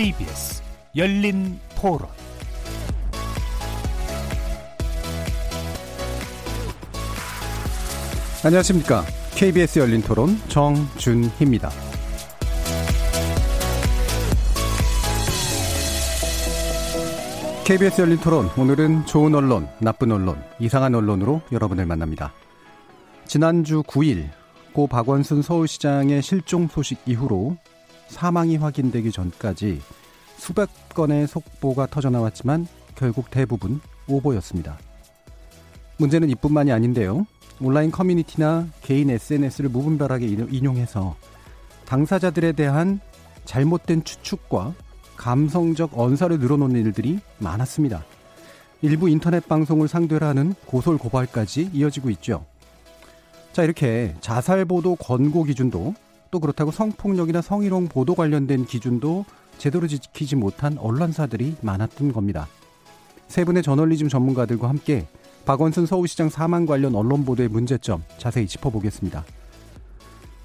KBS 열린 토론 안녕하십니까. KBS 열린 토론 정준희입니다. KBS 열린 토론 오늘은 좋은 언론, 나쁜 언론, 이상한 언론으로 여러분을 만납니다. 지난주 9일 고 박원순 서울시장의 실종 소식 이후로 사망이 확인되기 전까지 수백 건의 속보가 터져나왔지만 결국 대부분 오보였습니다. 문제는 이뿐만이 아닌데요. 온라인 커뮤니티나 개인 SNS를 무분별하게 인용해서 당사자들에 대한 잘못된 추측과 감성적 언사를 늘어놓는 일들이 많았습니다. 일부 인터넷 방송을 상대로 하는 고솔 고발까지 이어지고 있죠. 자, 이렇게 자살 보도 권고 기준도 또 그렇다고 성폭력이나 성희롱 보도 관련된 기준도 제대로 지키지 못한 언론사들이 많았던 겁니다. 세 분의 저널리즘 전문가들과 함께 박원순 서울시장 사망 관련 언론 보도의 문제점 자세히 짚어보겠습니다.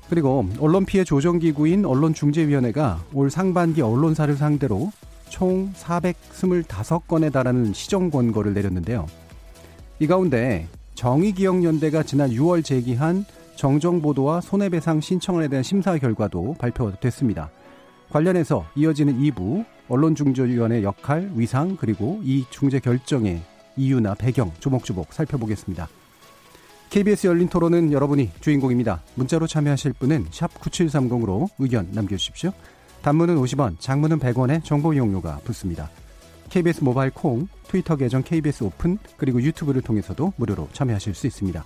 그리고 언론 피해 조정기구인 언론중재위원회가 올 상반기 언론사를 상대로 총 425건에 달하는 시정 권고를 내렸는데요. 이 가운데 정의기억연대가 지난 6월 제기한 정정보도와 손해배상 신청에 대한 심사 결과도 발표됐습니다. 관련해서 이어지는 2부 언론중재위원회 역할, 위상 그리고 이 중재 결정의 이유나 배경 조목조목 살펴보겠습니다. KBS 열린 토론은 여러분이 주인공입니다. 문자로 참여하실 분은 9730으로 의견 남겨주십시오. 단문은 50원, 장문은 100원의 정보 이용료가 붙습니다. KBS 모바일 콩, 트위터 계정 KBS 오픈, 그리고 유튜브를 통해서도 무료로 참여하실 수 있습니다.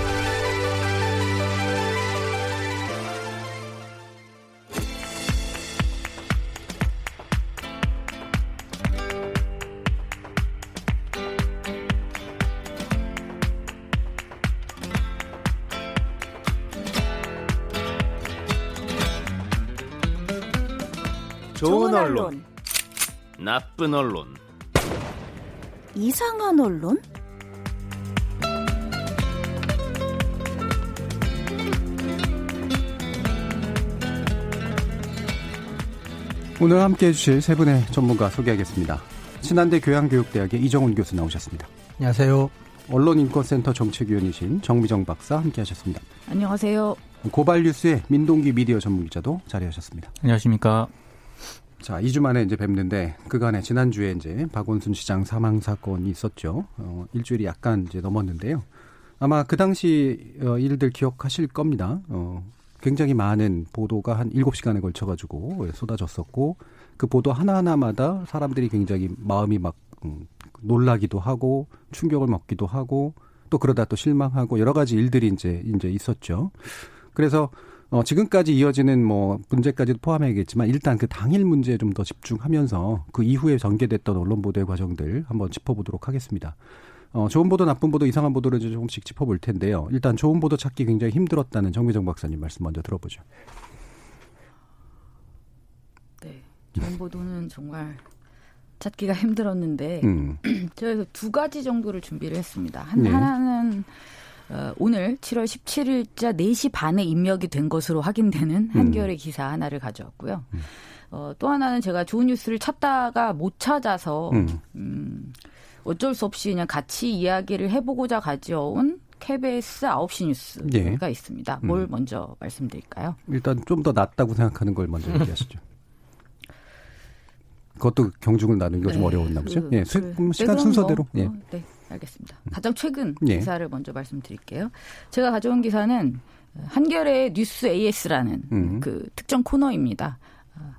나쁜 언론, 이상한 언론? 오늘 함께 해주실 세 분의 전문가 소개하겠습니다. 신한대 교양교육대학의 이정훈 교수 나오셨습니다. 안녕하세요. 언론인권센터 정책위원이신 정미정 박사 함께 하셨습니다. 안녕하세요. 고발뉴스의 민동기 미디어 전문기자도 자리하셨습니다. 안녕하십니까. 자, 2주 만에 이제 뵙는데 그간에 지난주에 이제 박원순 시장 사망 사건이 있었죠. 어, 일주일이 약간 이제 넘었는데요. 아마 그 당시 어, 일들 기억하실 겁니다. 어, 굉장히 많은 보도가 한 7시간에 걸쳐 가지고 쏟아졌었고 그 보도 하나하나마다 사람들이 굉장히 마음이 막 음, 놀라기도 하고 충격을 먹기도 하고 또 그러다 또 실망하고 여러 가지 일들이 이제 이제 있었죠. 그래서 어, 지금까지 이어지는 뭐 문제까지도 포함해야겠지만 일단 그 당일 문제에 좀 더 집중하면서 그 이후에 전개됐던 언론 보도의 과정들 한번 짚어보도록 하겠습니다. 어, 좋은 보도, 나쁜 보도, 이상한 보도를 조금씩 짚어볼 텐데요. 일단 좋은 보도 찾기 굉장히 힘들었다는 정미정 박사님 말씀 먼저 들어보죠. 네, 좋은 보도는 정말 찾기가 힘들었는데 음. 저희가 두 가지 정도를 준비를 했습니다. 한, 네. 하나는 어, 오늘 7월 17일자 4시 반에 입력이 된 것으로 확인되는 한겨레 기사 하나를 가져왔고요. 어, 또 하나는 제가 좋은 뉴스를 찾다가 못 찾아서 음. 음, 어쩔 수 없이 그냥 같이 이야기를 해보고자 가져온 KBS 9시 뉴스가 예. 있습니다. 뭘 음. 먼저 말씀드릴까요? 일단 좀 더 낫다고 생각하는 걸 먼저 얘기하시죠. 그것도 경중을 나누기가 좀 네, 어려웠나 보죠. 그, 예, 수- 그, 시간 그럼 순서대로. 뭐, 예. 어, 네, 알겠습니다. 가장 최근 예. 기사를 먼저 말씀드릴게요. 제가 가져온 기사는 한겨레 뉴스 AS라는 음. 그 특정 코너입니다. 아,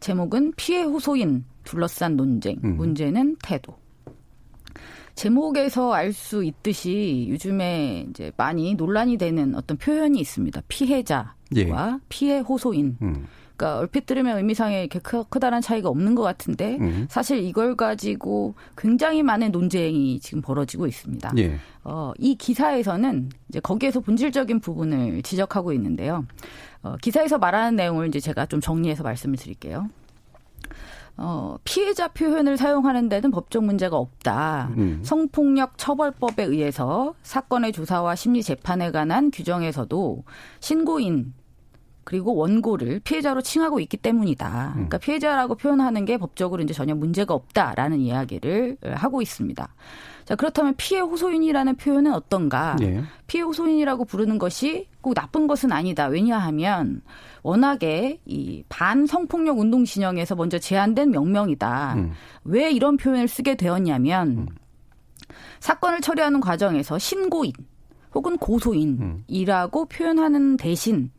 제목은 피해 호소인 둘러싼 논쟁, 음. 문제는 태도. 제목에서 알 수 있듯이 요즘에 이제 많이 논란이 되는 어떤 표현이 있습니다. 피해자와 예. 피해 호소인. 음. 그러니까 얼핏 들으면 의미상에 이렇게 크 다란 차이가 없는 것 같은데 음. 사실 이걸 가지고 굉장히 많은 논쟁이 지금 벌어지고 있습니다. 예. 어, 이 기사에서는 이제 거기에서 본질적인 부분을 지적하고 있는데요. 어, 기사에서 말하는 내용을 이제 제가 좀 정리해서 말씀을 드릴게요. 어, 피해자 표현을 사용하는 데는 법적 문제가 없다. 음. 성폭력 처벌법에 의해서 사건의 조사와 심리 재판에 관한 규정에서도 신고인 그리고 원고를 피해자로 칭하고 있기 때문이다. 그러니까 음. 피해자라고 표현하는 게 법적으로 이제 전혀 문제가 없다라는 이야기를 하고 있습니다. 자, 그렇다면 피해 호소인이라는 표현은 어떤가? 네. 피해 호소인이라고 부르는 것이 꼭 나쁜 것은 아니다. 왜냐하면 워낙에 이 반성폭력 운동 진영에서 먼저 제한된 명명이다. 음. 왜 이런 표현을 쓰게 되었냐면 음. 사건을 처리하는 과정에서 신고인 혹은 고소인이라고 음. 표현하는 대신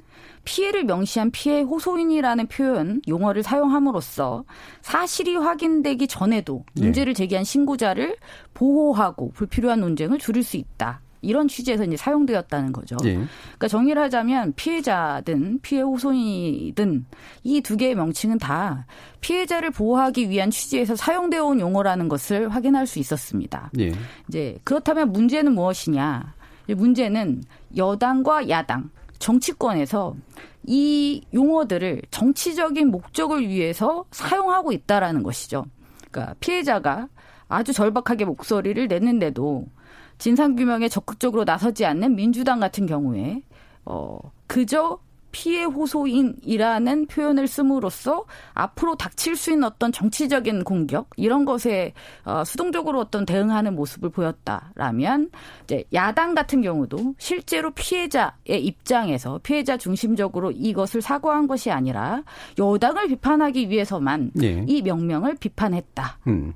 피해를 명시한 피해 호소인이라는 표현 용어를 사용함으로써 사실이 확인되기 전에도 네. 문제를 제기한 신고자를 보호하고 불필요한 논쟁을 줄일 수 있다. 이런 취지에서 이제 사용되었다는 거죠. 네. 그러니까 정리를 하자면 피해자든 피해 호소인이든 이 두 개의 명칭은 다 피해자를 보호하기 위한 취지에서 사용되어 온 용어라는 것을 확인할 수 있었습니다. 네. 이제 그렇다면 문제는 무엇이냐? 문제는 여당과 야당 정치권에서 이 용어들을 정치적인 목적을 위해서 사용하고 있다라는 것이죠. 그러니까 피해자가 아주 절박하게 목소리를 냈는데도 진상규명에 적극적으로 나서지 않는 민주당 같은 경우에 어 그저 피해 호소인이라는 표현을 씀으로써 앞으로 닥칠 수 있는 어떤 정치적인 공격 이런 것에 어, 수동적으로 어떤 대응하는 모습을 보였다라면 이제 야당 같은 경우도 실제로 피해자의 입장에서 피해자 중심적으로 이것을 사과한 것이 아니라 여당을 비판하기 위해서만 네. 이 명명을 비판했다. 음.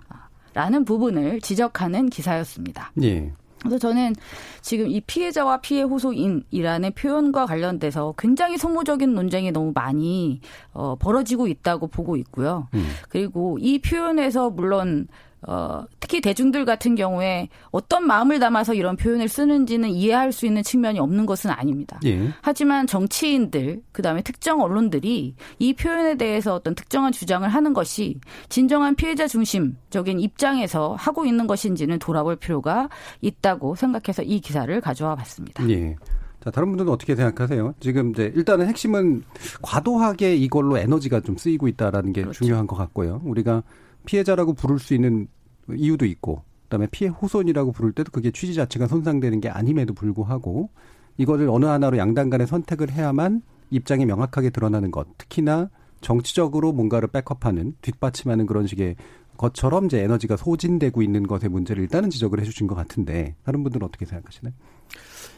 라는 부분을 지적하는 기사였습니다. 네. 그래서 저는 지금 이 피해자와 피해 호소인이라는 표현과 관련돼서 굉장히 소모적인 논쟁이 너무 많이 어, 벌어지고 있다고 보고 있고요. 음. 그리고 이 표현에서 물론 어, 특히 대중들 같은 경우에 어떤 마음을 담아서 이런 표현을 쓰는지는 이해할 수 있는 측면이 없는 것은 아닙니다. 예. 하지만 정치인들, 그 다음에 특정 언론들이 이 표현에 대해서 어떤 특정한 주장을 하는 것이 진정한 피해자 중심적인 입장에서 하고 있는 것인지는 돌아볼 필요가 있다고 생각해서 이 기사를 가져와 봤습니다. 예. 자, 다른 분들은 어떻게 생각하세요? 지금 이제 일단은 핵심은 과도하게 이걸로 에너지가 좀 쓰이고 있다라는 게 그렇죠. 중요한 것 같고요. 우리가 피해자라고 부를 수 있는 이유도 있고 그다음에 피해 호손이라고 부를 때도 그게 취지 자체가 손상되는 게 아님에도 불구하고 이거를 어느 하나로 양당 간에 선택을 해야만 입장이 명확하게 드러나는 것 특히나 정치적으로 뭔가를 백업하는 뒷받침하는 그런 식의 것처럼 이제 에너지가 소진되고 있는 것의 문제를 일단은 지적을 해주신 것 같은데 다른 분들은 어떻게 생각하시나요?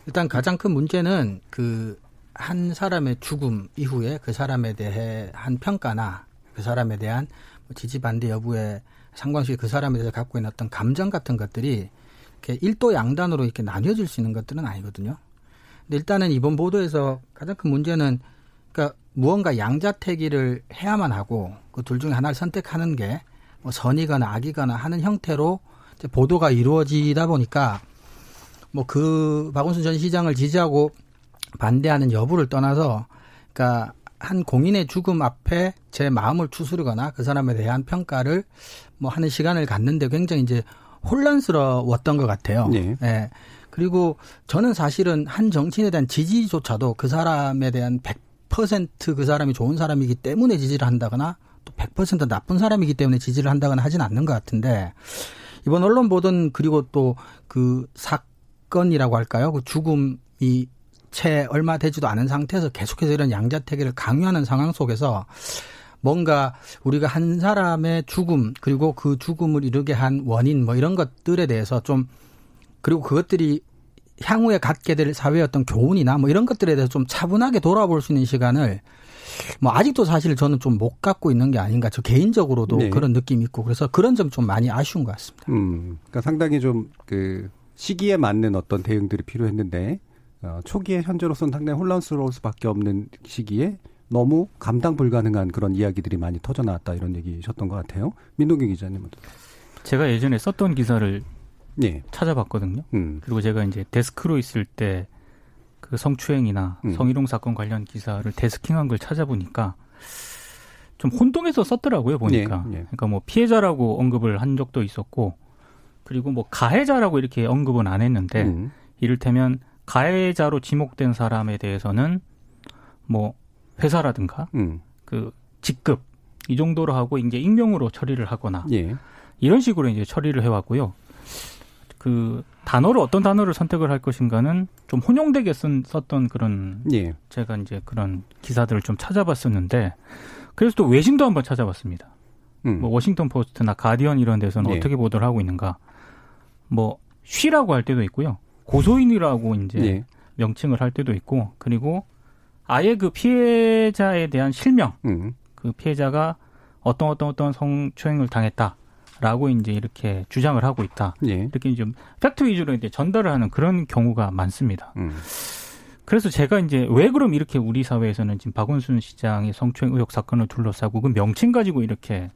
일단 가장 큰 문제는 그 한 사람의 죽음 이후에 그 사람에 대해 한 평가나 그 사람에 대한 뭐 지지 반대 여부에 상관없이 그 사람에 대해서 갖고 있는 어떤 감정 같은 것들이 이렇게 일도 양단으로 이렇게 나뉘어질 수 있는 것들은 아니거든요. 근데 일단은 이번 보도에서 가장 큰 문제는 그러니까 무언가 양자택일을 해야만 하고 그 둘 중에 하나를 선택하는 게 뭐 선이거나 악이거나 하는 형태로 보도가 이루어지다 보니까 뭐 그 박원순 전 시장을 지지하고 반대하는 여부를 떠나서 그러니까 한 공인의 죽음 앞에 제 마음을 추스르거나 그 사람에 대한 평가를 뭐 하는 시간을 갖는데 굉장히 이제 혼란스러웠던 것 같아요. 네. 예. 그리고 저는 사실은 한 정치인에 대한 지지조차도 그 사람에 대한 100%그 사람이 좋은 사람이기 때문에 지지를 한다거나 또 100% 나쁜 사람이기 때문에 지지를 한다거나 하진 않는 것 같은데 이번 언론 보던 그리고 또 그 사건이라고 할까요? 그 죽음이 채 얼마 되지도 않은 상태에서 계속해서 이런 양자택일을 강요하는 상황 속에서 뭔가 우리가 한 사람의 죽음 그리고 그 죽음을 이루게 한 원인 뭐 이런 것들에 대해서 좀 그리고 그것들이 향후에 갖게 될 사회의 어떤 교훈이나 뭐 이런 것들에 대해서 좀 차분하게 돌아볼 수 있는 시간을 뭐 아직도 사실 저는 좀 못 갖고 있는 게 아닌가 저 개인적으로도 네. 그런 느낌이 있고 그래서 그런 점 좀 많이 아쉬운 것 같습니다. 음, 그러니까 상당히 좀 그 시기에 맞는 어떤 대응들이 필요했는데 어, 초기에 현재로서는 상당히 혼란스러울 수밖에 없는 시기에 너무 감당 불가능한 그런 이야기들이 많이 터져 나왔다 이런 얘기셨던 것 같아요. 민동기 기자님은 제가 예전에 썼던 기사를 예. 찾아봤거든요. 음. 그리고 제가 이제 데스크로 있을 때 그 성추행이나 음. 성희롱 사건 관련 기사를 데스킹한 걸 찾아보니까 좀 혼동해서 썼더라고요 보니까. 예, 예. 그러니까 뭐 피해자라고 언급을 한 적도 있었고 그리고 뭐 가해자라고 이렇게 언급은 안 했는데 음. 이를테면 가해자로 지목된 사람에 대해서는 뭐 회사라든가 음. 그 직급 이 정도로 하고 이제 익명으로 처리를 하거나 예. 이런 식으로 이제 처리를 해왔고요. 그 단어를 어떤 단어를 선택을 할 것인가는 좀 혼용되게 쓴, 썼던 그런 예. 제가 이제 그런 기사들을 좀 찾아봤었는데 그래서 또 외신도 한번 찾아봤습니다. 음. 뭐 워싱턴 포스트나 가디언 이런 데서는 예. 어떻게 보도를 하고 있는가? 뭐 쉬라고 할 때도 있고요. 고소인이라고 이제 예. 명칭을 할 때도 있고 그리고 아예 그 피해자에 대한 실명, 음. 그 피해자가 어떤 어떤 어떤 성추행을 당했다 라고 이제 이렇게 주장을 하고 있다. 예. 이렇게 좀 팩트 위주로 이제 전달을 하는 그런 경우가 많습니다. 음. 그래서 제가 이제 왜 그럼 이렇게 우리 사회에서는 지금 박원순 시장의 성추행 의혹 사건을 둘러싸고 그 명칭 가지고 이렇게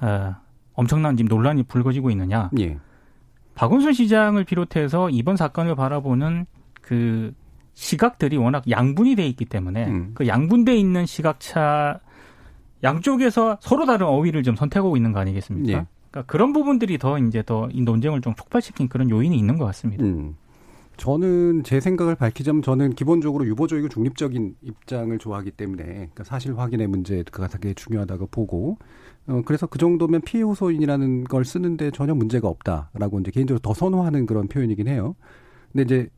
어, 엄청난 지금 논란이 불거지고 있느냐? 예. 박원순 시장을 비롯해서 이번 사건을 바라보는 그 시각들이 워낙 양분이 돼 있기 때문에 음. 그 양분돼 있는 시각차 양쪽에서 서로 다른 어휘를 좀 선택하고 있는 거 아니겠습니까? 예. 그러니까 그런 부분들이 더 이제 더 이 논쟁을 좀 촉발시킨 그런 요인이 있는 것 같습니다. 음. 저는 제 생각을 밝히자면 저는 기본적으로 유보적이고 중립적인 입장을 좋아하기 때문에 그러니까 사실 확인의 문제가 되게 중요하다고 보고 어 그래서 그 정도면 피해 호소인이라는 걸 쓰는데 전혀 문제가 없다라고 이제 개인적으로 더 선호하는 그런 표현이긴 해요. 근데 이제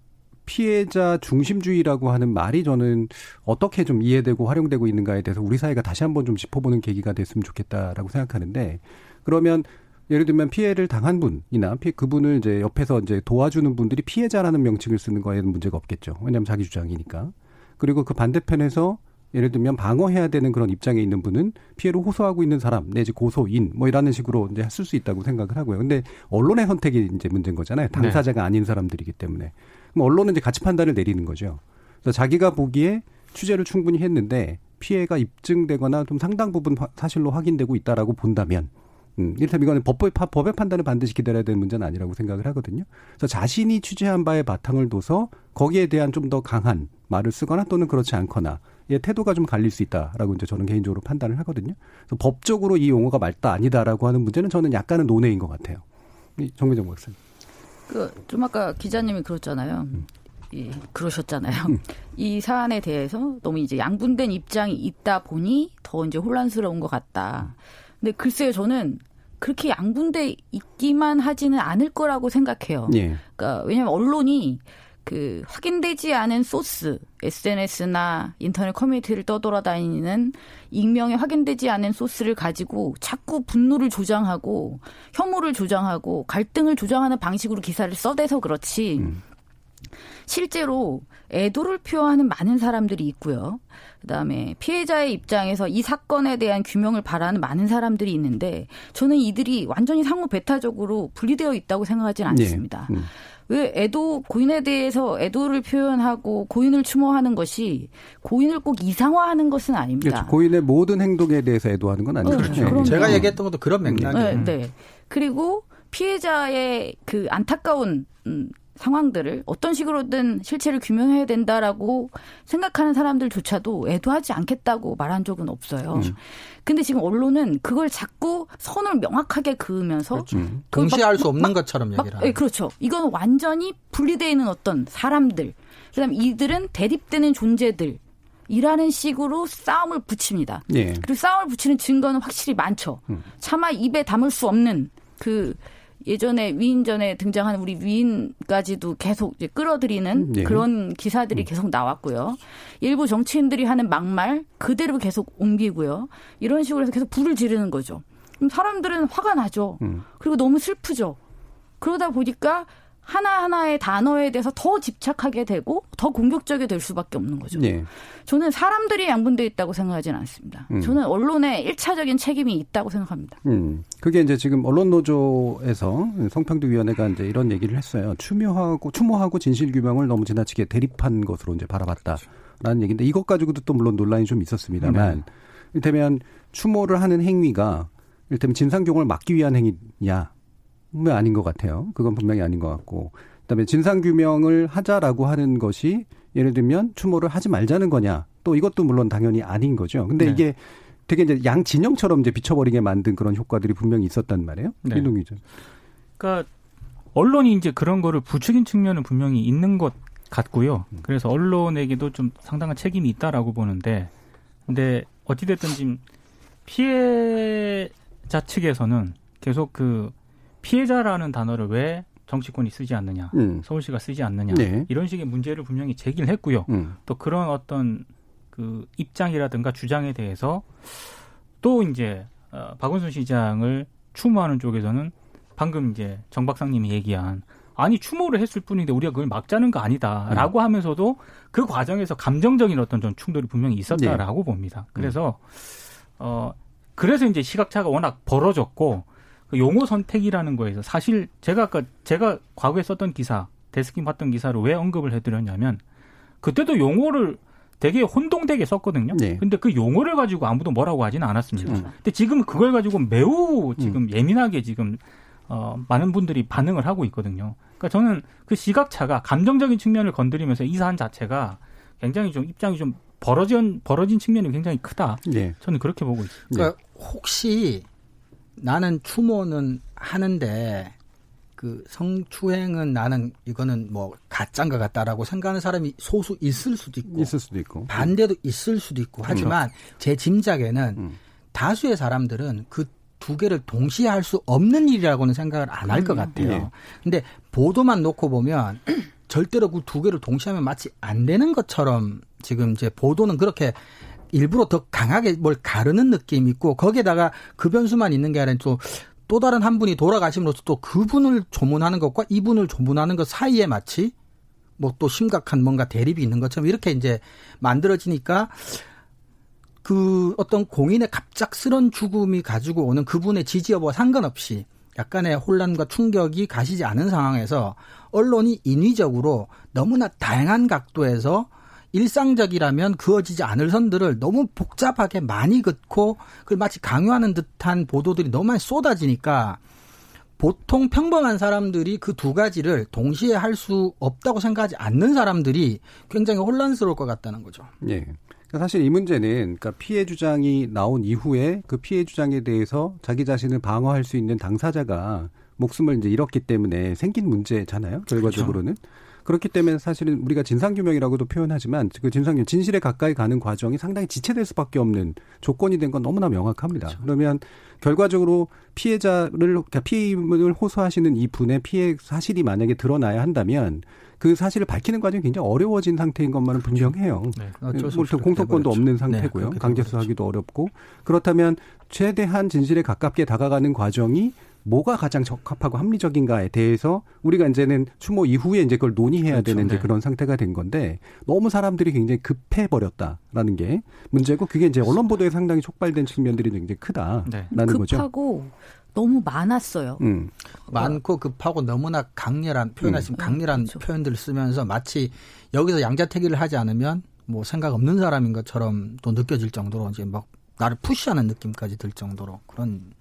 피해자 중심주의라고 하는 말이 저는 어떻게 좀 이해되고 활용되고 있는가에 대해서 우리 사회가 다시 한번 좀 짚어보는 계기가 됐으면 좋겠다라고 생각하는데 그러면 예를 들면 피해를 당한 분이나 피해 그분을 이제 옆에서 이제 도와주는 분들이 피해자라는 명칭을 쓰는 거에는 문제가 없겠죠. 왜냐하면 자기 주장이니까. 그리고 그 반대편에서 예를 들면 방어해야 되는 그런 입장에 있는 분은 피해를 호소하고 있는 사람 내지 고소인 뭐 이라는 식으로 이제 쓸 수 있다고 생각을 하고요. 근데 언론의 선택이 이제 문제인 거잖아요. 당사자가 네. 아닌 사람들이기 때문에. 그럼 언론은 이제 가치 판단을 내리는 거죠. 그래서 자기가 보기에 취재를 충분히 했는데 피해가 입증되거나 좀 상당 부분 사실로 확인되고 있다라고 본다면 음, 이를테면 이거는 법의, 법의 판단을 반드시 기다려야 되는 문제는 아니라고 생각을 하거든요. 그래서 자신이 취재한 바에 바탕을 둬서 거기에 대한 좀 더 강한 말을 쓰거나 또는 그렇지 않거나 예, 태도가 좀 갈릴 수 있다라고 이제 저는 개인적으로 판단을 하거든요. 그래서 법적으로 이 용어가 맞다 아니다라고 하는 문제는 저는 약간은 논외인 것 같아요. 정민정 박사님. 그 좀 아까 기자님이 그렇잖아요. 음. 예, 그러셨잖아요. 음. 이 사안에 대해서 너무 이제 양분된 입장이 있다 보니 더 이제 혼란스러운 것 같다. 근데 글쎄요, 저는 그렇게 양분돼 있기만 하지는 않을 거라고 생각해요. 예. 그러니까 왜냐하면 언론이 그 확인되지 않은 소스, SNS나 인터넷 커뮤니티를 떠돌아다니는 익명에 확인되지 않은 소스를 가지고 자꾸 분노를 조장하고 혐오를 조장하고 갈등을 조장하는 방식으로 기사를 써대서 그렇지. 음. 실제로 애도를 표하는 많은 사람들이 있고요. 그다음에 피해자의 입장에서 이 사건에 대한 규명을 바라는 많은 사람들이 있는데 저는 이들이 완전히 상호 배타적으로 분리되어 있다고 생각하지는 네. 않습니다. 네. 음. 왜 애도 고인에 대해서 애도를 표현하고 고인을 추모하는 것이 고인을 꼭 이상화하는 것은 아닙니다. 그렇죠. 고인의 모든 행동에 대해서 애도하는 건 아니죠. 그렇죠. 네. 제가 얘기했던 것도 그런 맥락이에요. 네, 네. 그리고 피해자의 그 안타까운 음, 상황들을 어떤 식으로든 실체를 규명해야 된다라고 생각하는 사람들조차도 애도하지 않겠다고 말한 적은 없어요. 음. 근데 지금 언론은 그걸 자꾸 선을 명확하게 그으면서 그렇죠. 동시할 수 없는 막, 것처럼 얘기를 하는. 네, 그렇죠. 이건 완전히 분리되어 있는 어떤 사람들. 그다음 이들은 대립되는 존재들. 이라는 식으로 싸움을 붙입니다. 네. 그리고 싸움을 붙이는 증거는 확실히 많죠. 음. 차마 입에 담을 수 없는 그 예전에 위인전에 등장하는 우리 위인까지도 계속 이제 끌어들이는 네. 그런 기사들이 음. 계속 나왔고요. 일부 정치인들이 하는 막말 그대로 계속 옮기고요. 이런 식으로 해서 계속 불을 지르는 거죠. 그럼 사람들은 화가 나죠. 음. 그리고 너무 슬프죠. 그러다 보니까 하나하나의 단어에 대해서 더 집착하게 되고 더 공격적이 될 수밖에 없는 거죠. 네. 저는 사람들이 양분돼 있다고 생각하지는 않습니다. 음. 저는 언론에 일차적인 책임이 있다고 생각합니다. 음. 그게 이제 지금 언론 노조에서 성평등위원회가 이제 이런 얘기를 했어요. 추모하고 추모하고 진실 규명을 너무 지나치게 대립한 것으로 이제 바라봤다라는 그렇죠. 얘기인데 이것 가지고도 또 물론 논란이 좀 있었습니다만 네. 이를테면 추모를 하는 행위가 이를테면 진상규명을 막기 위한 행위냐 분명 아닌 것 같아요. 그건 분명히 아닌 것 같고. 그다음에 진상 규명을 하자라고 하는 것이 예를 들면 추모를 하지 말자는 거냐 또 이것도 물론 당연히 아닌 거죠. 근데 네. 이게 되게 이제 양 진영처럼 이제 비춰버리게 만든 그런 효과들이 분명히 있었단 말이에요. 네. 이동 기자. 그러니까 언론이 이제 그런 거를 부추긴 측면은 분명히 있는 것 같고요. 음. 그래서 언론에게도 좀 상당한 책임이 있다라고 보는데, 근데 어찌됐든 지금 피해자 측에서는 계속 그 피해자라는 단어를 왜 정치권이 쓰지 않느냐, 음. 서울시가 쓰지 않느냐 네. 이런 식의 문제를 분명히 제기를 했고요. 음. 또 그런 어떤 그 입장이라든가 주장에 대해서 또 이제 어, 박원순 시장을 추모하는 쪽에서는 방금 이제 정 박사님이 얘기한 아니 추모를 했을 뿐인데 우리가 그걸 막자는 거 아니다라고 음. 하면서도 그 과정에서 감정적인 어떤 좀 충돌이 분명히 있었다라고 네. 봅니다. 그래서 어 그래서 이제 시각차가 워낙 벌어졌고 그 용어 선택이라는 거에서 사실 제가 아까 제가 과거에 썼던 기사 데스킹 봤던 기사를 왜 언급을 해드렸냐면 그때도 용어를 되게 혼동되게 썼거든요. 네. 근데 그 용어를 가지고 아무도 뭐라고 하지는 않았습니다. 음. 근데 지금 그걸 가지고 매우 지금 음. 예민하게 지금 어 많은 분들이 반응을 하고 있거든요. 그러니까 저는 그 시각차가 감정적인 측면을 건드리면서 이 사안 자체가 굉장히 좀 입장이 좀 벌어진 벌어진 측면이 굉장히 크다. 네. 저는 그렇게 보고 있습니다. 그러니까 혹시 나는 추모는 하는데 그 성추행은 나는 이거는 뭐 가짜인 것 같다라고 생각하는 사람이 소수 있을 수도 있고 있을 수도 있고 반대도 있을 수도 있고 하지만 제 짐작에는 음. 다수의 사람들은 그 두 개를 동시에 할 수 없는 일이라고는 생각을 안 할 것 같아요. 네. 근데 보도만 놓고 보면 절대로 그 두 개를 동시에 하면 마치 안 되는 것처럼 지금 이제 보도는 그렇게 일부러 더 강하게 뭘 가르는 느낌이 있고 거기에다가 그 변수만 있는 게 아니라 또또 다른 한 분이 돌아가심으로써 또 그분을 조문하는 것과 이분을 조문하는 것 사이에 마치 뭐 또 심각한 뭔가 대립이 있는 것처럼 이렇게 이제 만들어지니까 그 어떤 공인의 갑작스런 죽음이 가지고 오는 그분의 지지 여부와 상관없이 약간의 혼란과 충격이 가시지 않은 상황에서 언론이 인위적으로 너무나 다양한 각도에서 일상적이라면 그어지지 않을 선들을 너무 복잡하게 많이 긋고 그걸 마치 강요하는 듯한 보도들이 너무 많이 쏟아지니까 보통 평범한 사람들이 그 두 가지를 동시에 할 수 없다고 생각하지 않는 사람들이 굉장히 혼란스러울 것 같다는 거죠. 예. 그러니까 사실 이 문제는 그러니까 피해 주장이 나온 이후에 그 피해 주장에 대해서 자기 자신을 방어할 수 있는 당사자가 목숨을 이제 잃었기 때문에 생긴 문제잖아요. 결과적으로는. 그렇죠. 그렇기 때문에 사실은 우리가 진상규명이라고도 표현하지만 그 진상규명 진실에 가까이 가는 과정이 상당히 지체될 수밖에 없는 조건이 된 건 너무나 명확합니다. 그렇죠. 그러면 결과적으로 피해자를 그러니까 피해임을 호소하시는 이 분의 피해 사실이 만약에 드러나야 한다면 그 사실을 밝히는 과정이 굉장히 어려워진 상태인 것만은 분명해요. 네. 뭐 공소권도 없는 상태고요. 네, 강제 수사하기도 어렵고 그렇다면 최대한 진실에 가깝게 다가가는 과정이 뭐가 가장 적합하고 합리적인가에 대해서 우리가 이제는 추모 이후에 이제 그걸 논의해야 그렇죠. 되는 이제 네. 그런 상태가 된 건데 너무 사람들이 굉장히 급해 버렸다라는 게 문제고 그게 이제 언론 보도에 상당히 촉발된 측면들이 굉장히 크다라는 네. 급하고 거죠. 급하고 너무 많았어요. 음. 많고 급하고 너무나 강렬한 표현하시면 음. 강렬한 그렇죠. 표현들을 쓰면서 마치 여기서 양자택일을 하지 않으면 뭐 생각 없는 사람인 것처럼 또 느껴질 정도로 이제 막 나를 푸시하는 느낌까지 들 정도로 그런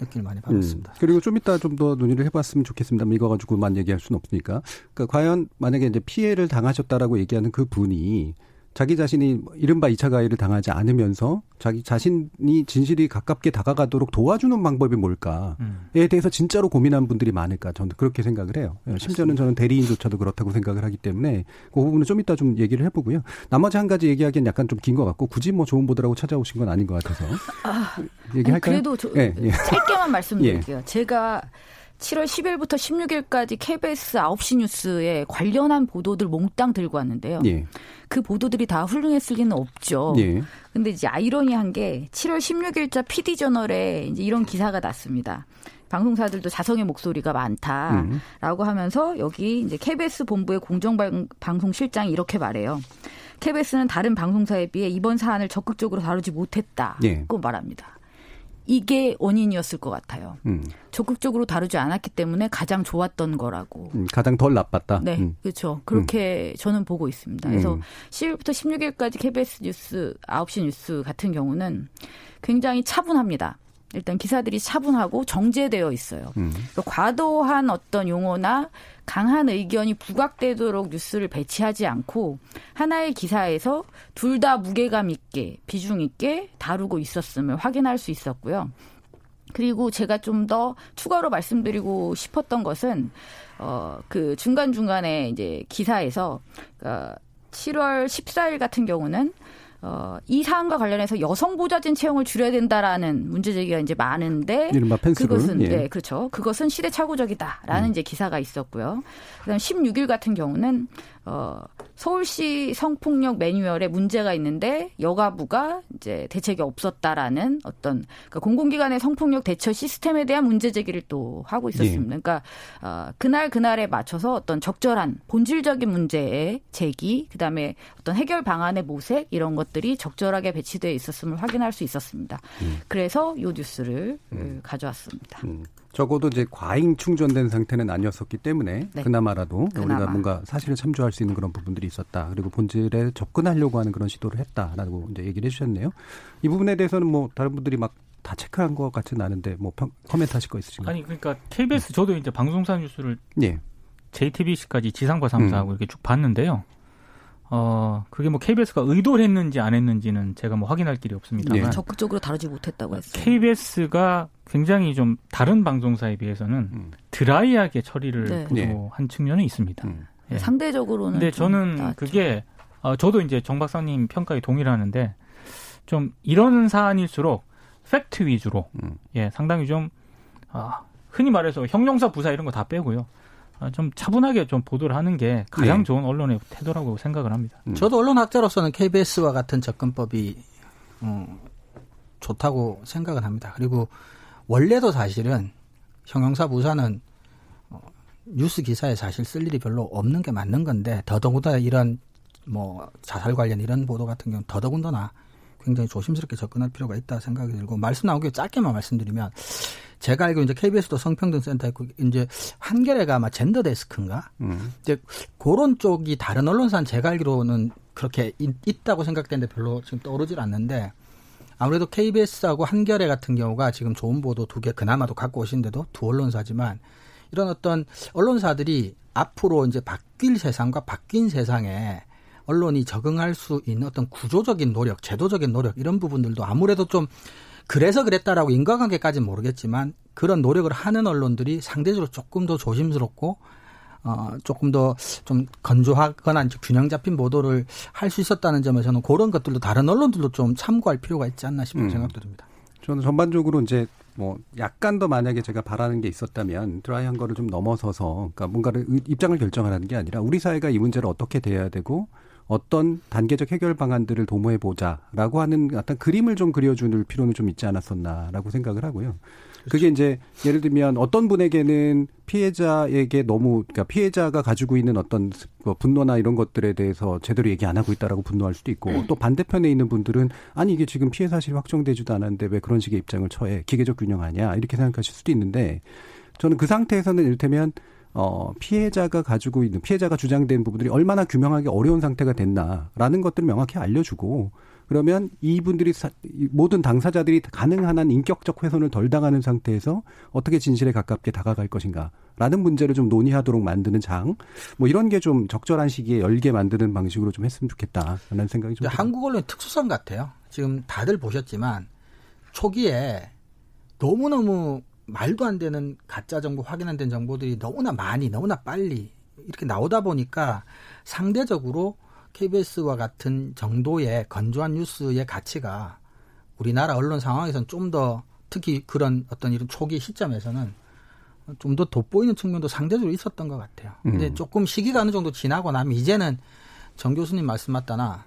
느낌을 많이 받았습니다. 음. 그리고 좀 이따 좀 더 논의를 해봤으면 좋겠습니다. 이거 가지고만 얘기할 수는 없으니까. 그러니까 과연 만약에 이제 피해를 당하셨다라고 얘기하는 그 분이 자기 자신이 이른바 2차 가해를 당하지 않으면서 자기 자신이 진실이 가깝게 다가가도록 도와주는 방법이 뭘까에 음. 대해서 진짜로 고민한 분들이 많을까 저는 그렇게 생각을 해요. 예, 심지어는 저는 대리인조차도 그렇다고 생각을 하기 때문에 그 부분은 좀 이따 좀 얘기를 해보고요. 나머지 한 가지 얘기하기엔 약간 좀 긴 것 같고 굳이 뭐 좋은 보드라고 찾아오신 건 아닌 것 같아서 아, 얘기할까요? 그래도 저, 예, 예. 짧게만 말씀드릴게요. 예. 제가 7월 10일부터 16일까지 KBS 9시 뉴스에 관련한 보도들 몽땅 들고 왔는데요. 예. 그 보도들이 다 훌륭했을 리는 없죠. 예. 근데 이제 아이러니한 게 7월 16일자 PD 저널에 이제 이런 기사가 났습니다. 방송사들도 자성의 목소리가 많다라고 음. 하면서 여기 이제 KBS 본부의 공정방송실장이 이렇게 말해요. KBS는 다른 방송사에 비해 이번 사안을 적극적으로 다루지 못했다고 예. 말합니다. 이게 원인이었을 것 같아요. 음. 적극적으로 다루지 않았기 때문에 가장 좋았던 거라고. 음, 가장 덜 나빴다. 네, 음. 그렇죠. 그렇게 음. 저는 보고 있습니다. 그래서 10일부터 음. 16일까지 KBS 뉴스 9시 뉴스 같은 경우는 굉장히 차분합니다. 일단 기사들이 차분하고 정제되어 있어요. 음. 그러니까 과도한 어떤 용어나 강한 의견이 부각되도록 뉴스를 배치하지 않고 하나의 기사에서 둘 다 무게감 있게 비중 있게 다루고 있었음을 확인할 수 있었고요. 그리고 제가 좀 더 추가로 말씀드리고 싶었던 것은 어 그 중간 중간에 이제 기사에서 어 7월 14일 같은 경우는 어, 이 사안과 관련해서 여성 보좌진 채용을 줄여야 된다라는 문제 제기가 이제 많은데 그것은 예. 네, 그렇죠. 그것은 시대착오적이다라는 음. 이제 기사가 있었고요. 그다음 16일 같은 경우는 어, 서울시 성폭력 매뉴얼에 문제가 있는데 여가부가 이제 대책이 없었다라는 어떤 그러니까 공공기관의 성폭력 대처 시스템에 대한 문제 제기를 또 하고 있었습니다. 예. 그러니까 어, 그날 그날에 맞춰서 어떤 적절한 본질적인 문제의 제기, 그다음에 어떤 해결 방안의 모색 이런 것들이 적절하게 배치되어 있었음을 확인할 수 있었습니다. 음. 그래서 이 뉴스를 음. 가져왔습니다. 음. 적어도 이제 과잉 충전된 상태는 아니었었기 때문에 네. 그나마라도 그나마. 우리가 뭔가 사실을 참조할 수 있는 그런 부분들이 있었다. 그리고 본질에 접근하려고 하는 그런 시도를 했다라고 이제 얘기를 해주셨네요. 이 부분에 대해서는 뭐 다른 분들이 막 다 체크한 것 같지는 않은데 뭐 평, 코멘트 하실 거 있으신가요? 아니 그러니까 KBS 저도 이제 방송사 뉴스를 예. JTBC까지 지상파 3사하고 음. 이렇게 쭉 봤는데요. 어, 그게 뭐 KBS가 의도를 했는지 안 했는지는 제가 뭐 확인할 길이 없습니다만. 네. 적극적으로 다루지 못했다고 했어요. KBS가 굉장히 좀 다른 방송사에 비해서는 음. 드라이하게 처리를 네. 네. 한 측면은 있습니다. 음. 예. 상대적으로는. 근데 저는 나았죠. 그게, 어, 저도 이제 정 박사님 평가에 동의를 하는데 좀 이런 사안일수록 팩트 위주로, 음. 예, 상당히 좀, 아, 흔히 말해서 형용사 부사 이런 거 다 빼고요. 아, 좀 차분하게 좀 보도를 하는 게 가장 네. 좋은 언론의 태도라고 생각을 합니다. 음. 저도 언론학자로서는 KBS와 같은 접근법이 음, 좋다고 생각을 합니다. 그리고 원래도 사실은 형용사 부사는 어, 뉴스 기사에 사실 쓸 일이 별로 없는 게 맞는 건데 더더군다나 이런 뭐 자살 관련 이런 보도 같은 경우는 더더군다나 굉장히 조심스럽게 접근할 필요가 있다 생각이 들고 말씀 나오기 짧게만 말씀드리면 제가 알기로 이제 KBS도 성평등 센터 있고 이제 한겨레가 아마 젠더 데스크인가? 음. 이제 그런 쪽이 다른 언론사는 제가 알기로는 그렇게 있, 다고 생각되는데 별로 지금 떠오르질 않는데 아무래도 KBS하고 한겨레 같은 경우가 지금 좋은 보도 두 개 그나마도 갖고 오신데도 두 언론사지만 이런 어떤 언론사들이 앞으로 이제 바뀔 세상과 바뀐 세상에 언론이 적응할 수 있는 어떤 구조적인 노력, 제도적인 노력 이런 부분들도 아무래도 좀 그래서 그랬다라고 인과관계까지는 모르겠지만 그런 노력을 하는 언론들이 상대적으로 조금 더 조심스럽고 어, 조금 더 좀 건조하거나 균형 잡힌 보도를 할 수 있었다는 점에서는 그런 것들도 다른 언론들도 좀 참고할 필요가 있지 않나 싶은 음. 생각도 듭니다. 저는 전반적으로 이제 뭐 약간 더 만약에 제가 바라는 게 있었다면 드라이한 거를 좀 넘어서서 그러니까 뭔가를 입장을 결정하는 게 아니라 우리 사회가 이 문제를 어떻게 대해야 되고 어떤 단계적 해결 방안들을 도모해 보자라고 하는 어떤 그림을 좀 그려줄 필요는 좀 있지 않았었나라고 생각을 하고요. 그게 이제 예를 들면 어떤 분에게는 피해자에게 너무 그러니까 피해자가 가지고 있는 어떤 뭐 분노나 이런 것들에 대해서 제대로 얘기 안 하고 있다라고 분노할 수도 있고 음. 또 반대편에 있는 분들은 아니 이게 지금 피해 사실이 확정되지도 않았는데 왜 그런 식의 입장을 처해 기계적 균형하냐 이렇게 생각하실 수도 있는데 저는 그 상태에서는 이를테면 어, 피해자가 가지고 있는 피해자가 주장된 부분들이 얼마나 규명하기 어려운 상태가 됐나라는 것들을 명확히 알려주고 그러면 이분들이 사, 모든 당사자들이 가능한 한 인격적 훼손을 덜 당하는 상태에서 어떻게 진실에 가깝게 다가갈 것인가라는 문제를 좀 논의하도록 만드는 장, 뭐 이런 게 좀 적절한 시기에 열게 만드는 방식으로 좀 했으면 좋겠다라는 생각이 좀. 한국 언론 특수성 같아요. 지금 다들 보셨지만 초기에 너무 너무 말도 안 되는 가짜 정보 확인 안 된 정보들이 너무나 많이 너무나 빨리 이렇게 나오다 보니까 상대적으로 KBS와 같은 정도의 건조한 뉴스의 가치가 우리나라 언론 상황에서는 좀 더 특히 그런 어떤 이런 초기 시점에서는 좀 더 돋보이는 측면도 상대적으로 있었던 것 같아요. 근데 음. 조금 시기가 어느 정도 지나고 나면 이제는 정 교수님 말씀 맞다나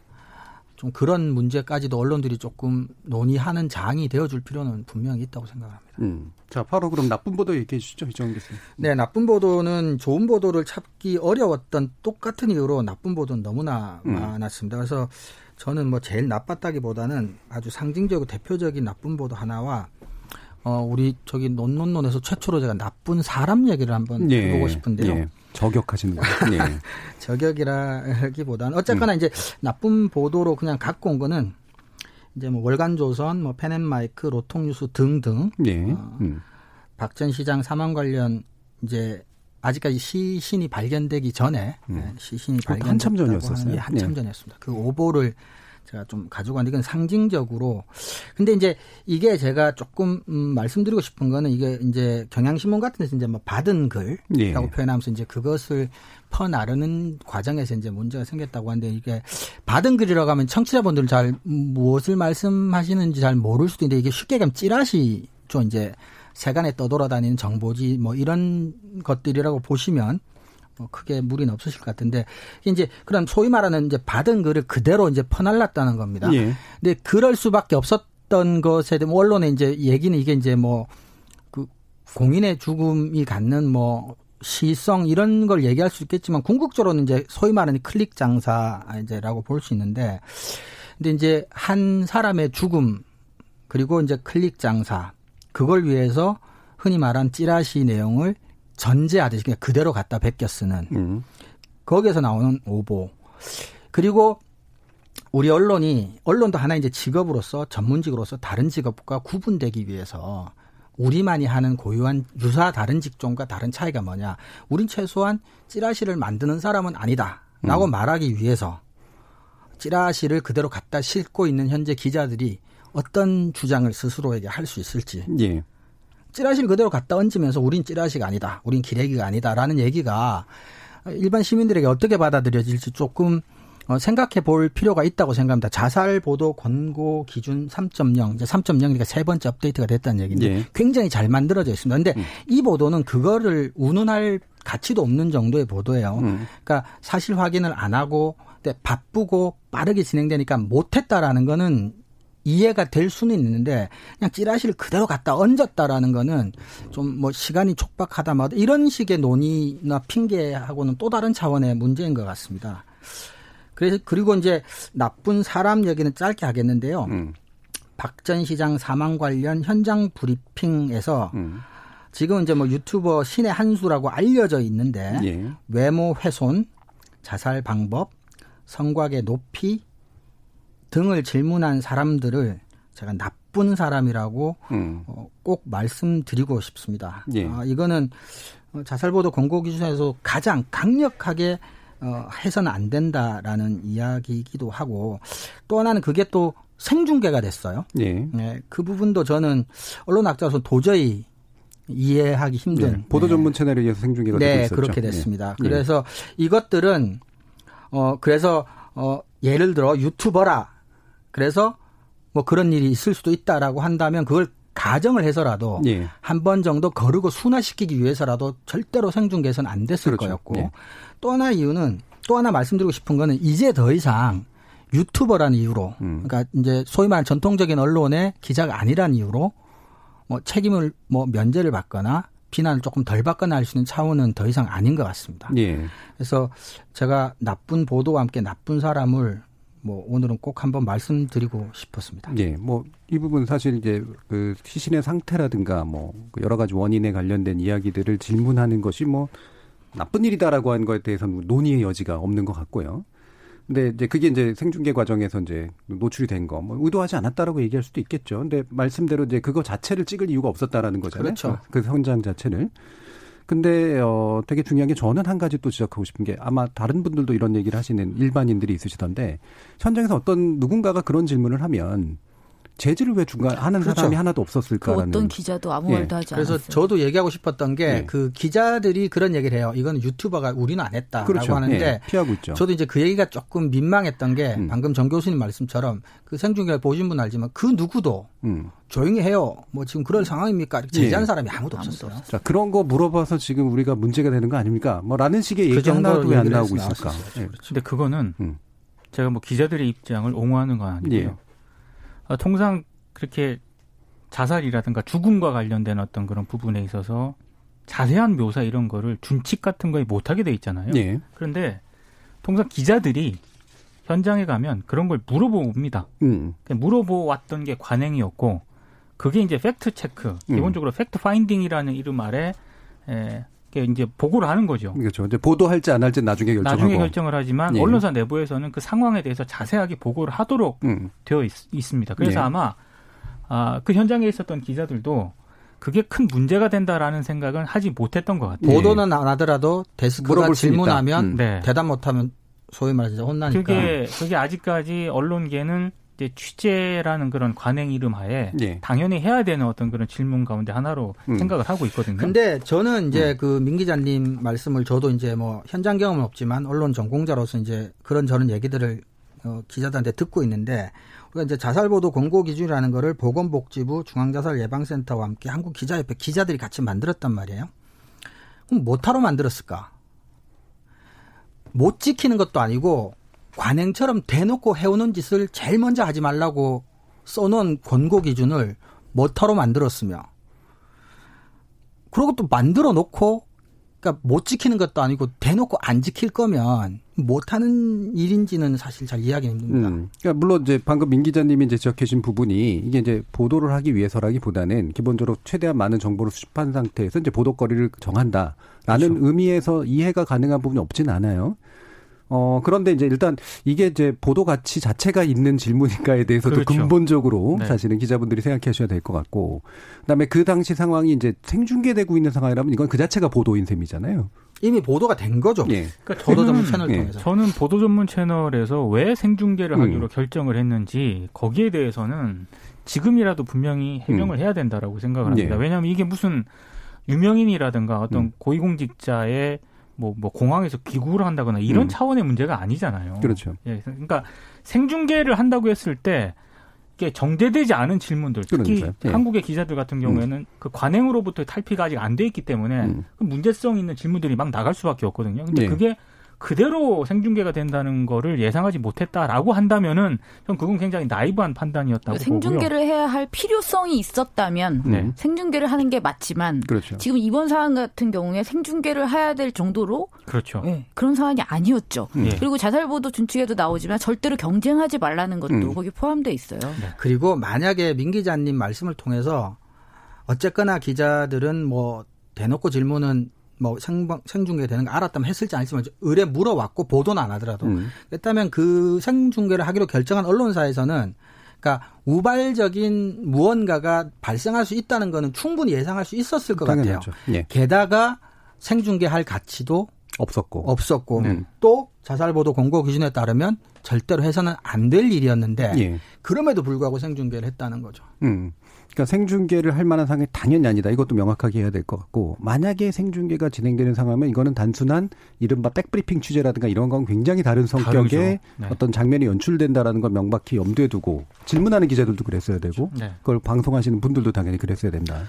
좀 그런 문제까지도 언론들이 조금 논의하는 장이 되어줄 필요는 분명히 있다고 생각합니다. 음. 자, 바로 그럼 나쁜 보도 얘기해 주시죠, 이정 교수님. 네, 나쁜 보도는 좋은 보도를 찾기 어려웠던 똑같은 이유로 나쁜 보도는 너무나 음. 많았습니다. 그래서 저는 뭐 제일 나빴다기보다는 아주 상징적이고 대표적인 나쁜 보도 하나와 어, 우리 저기 논논논에서 최초로 제가 나쁜 사람 얘기를 한번 예, 해보고 싶은데요. 예. 저격하시는 거예요. 예. 저격이라기보다는 어쨌거나 음. 이제 나쁜 보도로 그냥 갖고 온 거는 이제 뭐 월간조선, 뭐 펜앤마이크, 로통뉴스 등등. 예. 어, 음. 박전 시장 사망 관련 이제 아직까지 시신이 발견되기 전에 음. 네, 시신이 발견 한참 전이었었어요. 한참 네. 전이었습니다. 그 오보를 제가 좀 가지고 왔는데 이건 상징적으로 근데 이제 이게 제가 조금 음, 말씀드리고 싶은 거는 이게 이제 경향신문 같은 데서 이제 뭐 받은 글이라고 예. 표현하면서 이제 그것을 퍼나르는 과정에서 이제 문제가 생겼다고 하는데 이게 받은 글이라고 하면 청취자분들 잘 무엇을 말씀하시는지 잘 모를 수도 있는데 이게 쉽게 가면 찌라시죠 이제 세간에 떠돌아다니는 정보지 뭐 이런 것들이라고 보시면 뭐 크게 무리는 없으실 것 같은데 이제 그런 소위 말하는 이제 받은 글을 그대로 이제 퍼날랐다는 겁니다. 예. 근데 그럴 수밖에 없었던 것에 대한 언론의 이제 얘기는 이게 이제 뭐 그 공인의 죽음이 갖는 뭐 시성 이런 걸 얘기할 수 있겠지만 궁극적으로는 이제 소위 말하는 클릭 장사 이제라고 볼 수 있는데 근데 이제 한 사람의 죽음 그리고 이제 클릭 장사 그걸 위해서 흔히 말한 찌라시 내용을 전제하듯이 그냥 그대로 갖다 베껴 쓰는 음. 거기에서 나오는 오보 그리고 우리 언론이 언론도 하나 이제 직업으로서 전문직으로서 다른 직업과 구분되기 위해서 우리만이 하는 고유한 유사 다른 직종과 다른 차이가 뭐냐? 우린 최소한 찌라시를 만드는 사람은 아니다라고 음. 말하기 위해서 찌라시를 그대로 갖다 싣고 있는 현재 기자들이 어떤 주장을 스스로에게 할 수 있을지. 예. 찌라시를 그대로 갖다 얹으면서 우린 찌라시가 아니다. 우린 기레기가 아니다라는 얘기가 일반 시민들에게 어떻게 받아들여질지 조금 어, 생각해 볼 필요가 있다고 생각합니다. 자살 보도 권고 기준 3.0 이제 3.0이니까 세 번째 업데이트가 됐다는 얘기인데 예. 굉장히 잘 만들어져 있습니다. 근데 음. 이 보도는 그거를 운운할 가치도 없는 정도의 보도예요. 음. 그러니까 사실 확인을 안 하고 바쁘고 빠르게 진행되니까 못했다라는 거는 이해가 될 수는 있는데 그냥 찌라시를 그대로 갖다 얹었다라는 거는 좀 뭐 시간이 촉박하다마다 이런 식의 논의나 핑계하고는 또 다른 차원의 문제인 것 같습니다. 그래서 그리고 이제 나쁜 사람 얘기는 짧게 하겠는데요. 음. 박전 시장 사망 관련 현장 브리핑에서 음. 지금 이제 뭐 유튜버 신의 한수라고 알려져 있는데 예. 외모 훼손, 자살 방법, 성곽의 높이, 등을 질문한 사람들을 제가 나쁜 사람이라고 음. 어, 꼭 말씀드리고 싶습니다. 예. 아, 이거는 자살보도 권고 기준에서 가장 강력하게 어, 해서는 안 된다라는 이야기이기도 하고 또 하나는 그게 또 생중계가 됐어요. 예. 네, 그 부분도 저는 언론학자로서 도저히 이해하기 힘든 네, 보도 전문 채널에 의해서 생중계가 네, 되고 있었죠. 그렇게 됐습니다. 네. 그래서 이것들은 어 그래서 어 예를 들어 유튜버라 그래서 뭐 그런 일이 있을 수도 있다라고 한다면 그걸 가정을 해서라도 예. 한번 정도 거르고 순화시키기 위해서라도 절대로 생중계에서는 안 됐을 그렇죠. 거였고 예. 또 하나 이유는 또 하나 말씀드리고 싶은 거는 이제 더 이상 유튜버라는 이유로 음. 그러니까 이제 소위 말하는 전통적인 언론의 기자가 아니라는 이유로 뭐 책임을 뭐 면제를 받거나 비난을 조금 덜 받거나 할 수 있는 차원은 더 이상 아닌 것 같습니다. 예. 그래서 제가 나쁜 보도와 함께 나쁜 사람을 뭐 오늘은 꼭 한번 말씀드리고 싶었습니다. 예, 뭐 이 부분 사실 이제 그 시신의 상태라든가 뭐그 여러 가지 원인에 관련된 이야기들을 질문하는 것이 뭐 나쁜 일이다라고 하는 것에 대해서는 논의의 여지가 없는 것 같고요. 근데 이제 그게 이제 생중계 과정에서 이제 노출이 된 거, 뭐 의도하지 않았다라고 얘기할 수도 있겠죠. 근데 말씀대로 이제 그거 자체를 찍을 이유가 없었다라는 거잖아요. 그렇죠. 그 현장 자체를. 근데 어 되게 중요한 게 저는 한 가지 또 지적하고 싶은 게 아마 다른 분들도 이런 얘기를 하시는 일반인들이 있으시던데 현장에서 어떤 누군가가 그런 질문을 하면 재질을 왜 중간 하는 그렇죠. 사람이 하나도 없었을까라는 그 어떤 기자도 아무 네. 말도 하지 그래서 않았어요. 저도 얘기하고 싶었던 게그 네. 그 기자들이 그런 얘기를 해요. 이건 유튜버가 우리는 안 했다라고 그렇죠. 하는데 네. 피하고 있죠. 저도 이제 그 얘기가 조금 민망했던 게 음. 방금 정 교수님 말씀처럼 그 생중계 보신 분 알지만 그 누구도 음. 조용히 해요. 뭐 지금 그런 상황입니까? 제지한 예. 사람이 아무도, 아무도 없었어요. 없었어요. 자 그런 거 물어봐서 지금 우리가 문제가 되는 거 아닙니까? 뭐 라는 식의 그 얘기 하나도 왜 안 나오고 있을까? 네. 그렇죠. 근데 그거는 음. 제가 뭐 기자들의 입장을 옹호하는 건 아니고요. 예. 아, 통상 그렇게 자살이라든가 죽음과 관련된 어떤 그런 부분에 있어서 자세한 묘사 이런 거를 준칙 같은 거에 못하게 돼 있잖아요. 네. 그런데 통상 기자들이 현장에 가면 그런 걸 물어봅니다. 음. 물어보았던 게 관행이었고 그게 이제 fact check, 음. 기본적으로 fact finding이라는 이름 아래 에, 이제 보고를 하는 거죠. 그렇죠. 이제 보도할지 안 할지 나중에 결정하고. 나중에 결정을 하지만 예. 언론사 내부에서는 그 상황에 대해서 자세하게 보고를 하도록 음. 되어 있, 습니다 그래서 예. 아마 아, 그 현장에 있었던 기자들도 그게 큰 문제가 된다라는 생각은 하지 못했던 것 같아요. 보도는 안 하더라도 데스크가 질문하면 음. 네. 대답 못하면 소위 말해서 혼나니까. 그게 그게 아직까지 언론계는 이제 취재라는 그런 관행 이름 하에 예. 당연히 해야 되는 어떤 그런 질문 가운데 하나로 음. 생각을 하고 있거든요. 근데 저는 이제 음. 그민 기자님 말씀을 저도 이제 뭐 현장 경험은 없지만 언론 전공자로서 이제 그런 저런 얘기들을 어, 기자들한테 듣고 있는데 우리가 이제 자살보도 공고 기준이라는 거를 보건복지부 중앙자살예방센터와 함께 한국 기자협회 기자들이 같이 만들었단 말이에요. 그럼 뭐하러 만들었을까? 못 지키는 것도 아니고 관행처럼 대놓고 해오는 짓을 제일 먼저 하지 말라고 써놓은 권고 기준을 뭐하러 만들었으며 그리고 또 만들어 놓고 그러니까 못 지키는 것도 아니고 대놓고 안 지킬 거면 못하는 일인지는 사실 잘 이해하기 힘듭니다. 음, 그러니까 물론 이제 방금 민 기자님이 이제 지적해주신 부분이 이게 이제 보도를 하기 위해서라기보다는 기본적으로 최대한 많은 정보를 수집한 상태에서 이제 보도거리를 정한다라는 그렇죠. 의미에서 이해가 가능한 부분이 없진 않아요. 어, 그런데 이제 일단 이게 이제 보도 가치 자체가 있는 질문인가에 대해서도 그렇죠. 근본적으로 네. 사실은 기자분들이 생각하셔야 될 것 같고 그다음에 그 당시 상황이 이제 생중계되고 있는 상황이라면 이건 그 자체가 보도인 셈이잖아요. 이미 보도가 된 거죠. 예. 그러니까 보도 전문 채널 예. 통해서. 저는 보도 전문 채널에서 왜 생중계를 음. 하기로 결정을 했는지 거기에 대해서는 지금이라도 분명히 해명을 음. 해야 된다라고 생각을 합니다. 예. 왜냐하면 이게 무슨 유명인이라든가 어떤 음. 고위공직자의 뭐, 뭐 공항에서 기구를 한다거나 이런 음. 차원의 문제가 아니잖아요. 그렇죠. 예, 그러니까 생중계를 한다고 했을 때 이게 정제되지 않은 질문들, 특히 예. 한국의 기자들 같은 경우에는 음. 그 관행으로부터 탈피가 아직 안 돼 있기 때문에 음. 그 문제성 있는 질문들이 막 나갈 수밖에 없거든요. 근데 예. 그게 그대로 생중계가 된다는 거를 예상하지 못했다라고 한다면은 전 그건 굉장히 나이브한 판단이었다고 그러니까 생중계를 보고요. 해야 할 필요성이 있었다면 네. 생중계를 하는 게 맞지만 그렇죠. 지금 이번 사안 같은 경우에 생중계를 해야 될 정도로 그렇죠. 네, 그런 상황이 아니었죠. 네. 그리고 자살보도 준칙에도 나오지만 절대로 경쟁하지 말라는 것도 음. 거기 포함돼 있어요. 네. 그리고 만약에 민 기자님 말씀을 통해서 어쨌거나 기자들은 뭐 대놓고 질문은 뭐 생방, 생중계 되는 거 알았다면 했을지 안 했을지 의뢰 물어왔고 보도는 안 하더라도 음. 그렇다면 그 생중계를 하기로 결정한 언론사에서는 그러니까 우발적인 무언가가 발생할 수 있다는 거는 충분히 예상할 수 있었을 것 당연하죠. 같아요. 예. 게다가 생중계할 가치도 없었고 없었고 음. 또 자살 보도 공고 기준에 따르면 절대로 해서는 안 될 일이었는데 예. 그럼에도 불구하고 생중계를 했다는 거죠. 음. 그러니까 생중계를 할 만한 상황이 당연히 아니다. 이것도 명확하게 해야 될 것 같고 만약에 생중계가 진행되는 상황이면 이거는 단순한 이른바 백브리핑 취재라든가 이런 건 굉장히 다른 성격의 네. 어떤 장면이 연출된다라는 걸 명확히 염두에 두고 질문하는 기자들도 그랬어야 되고 네. 그걸 방송하시는 분들도 당연히 그랬어야 된다.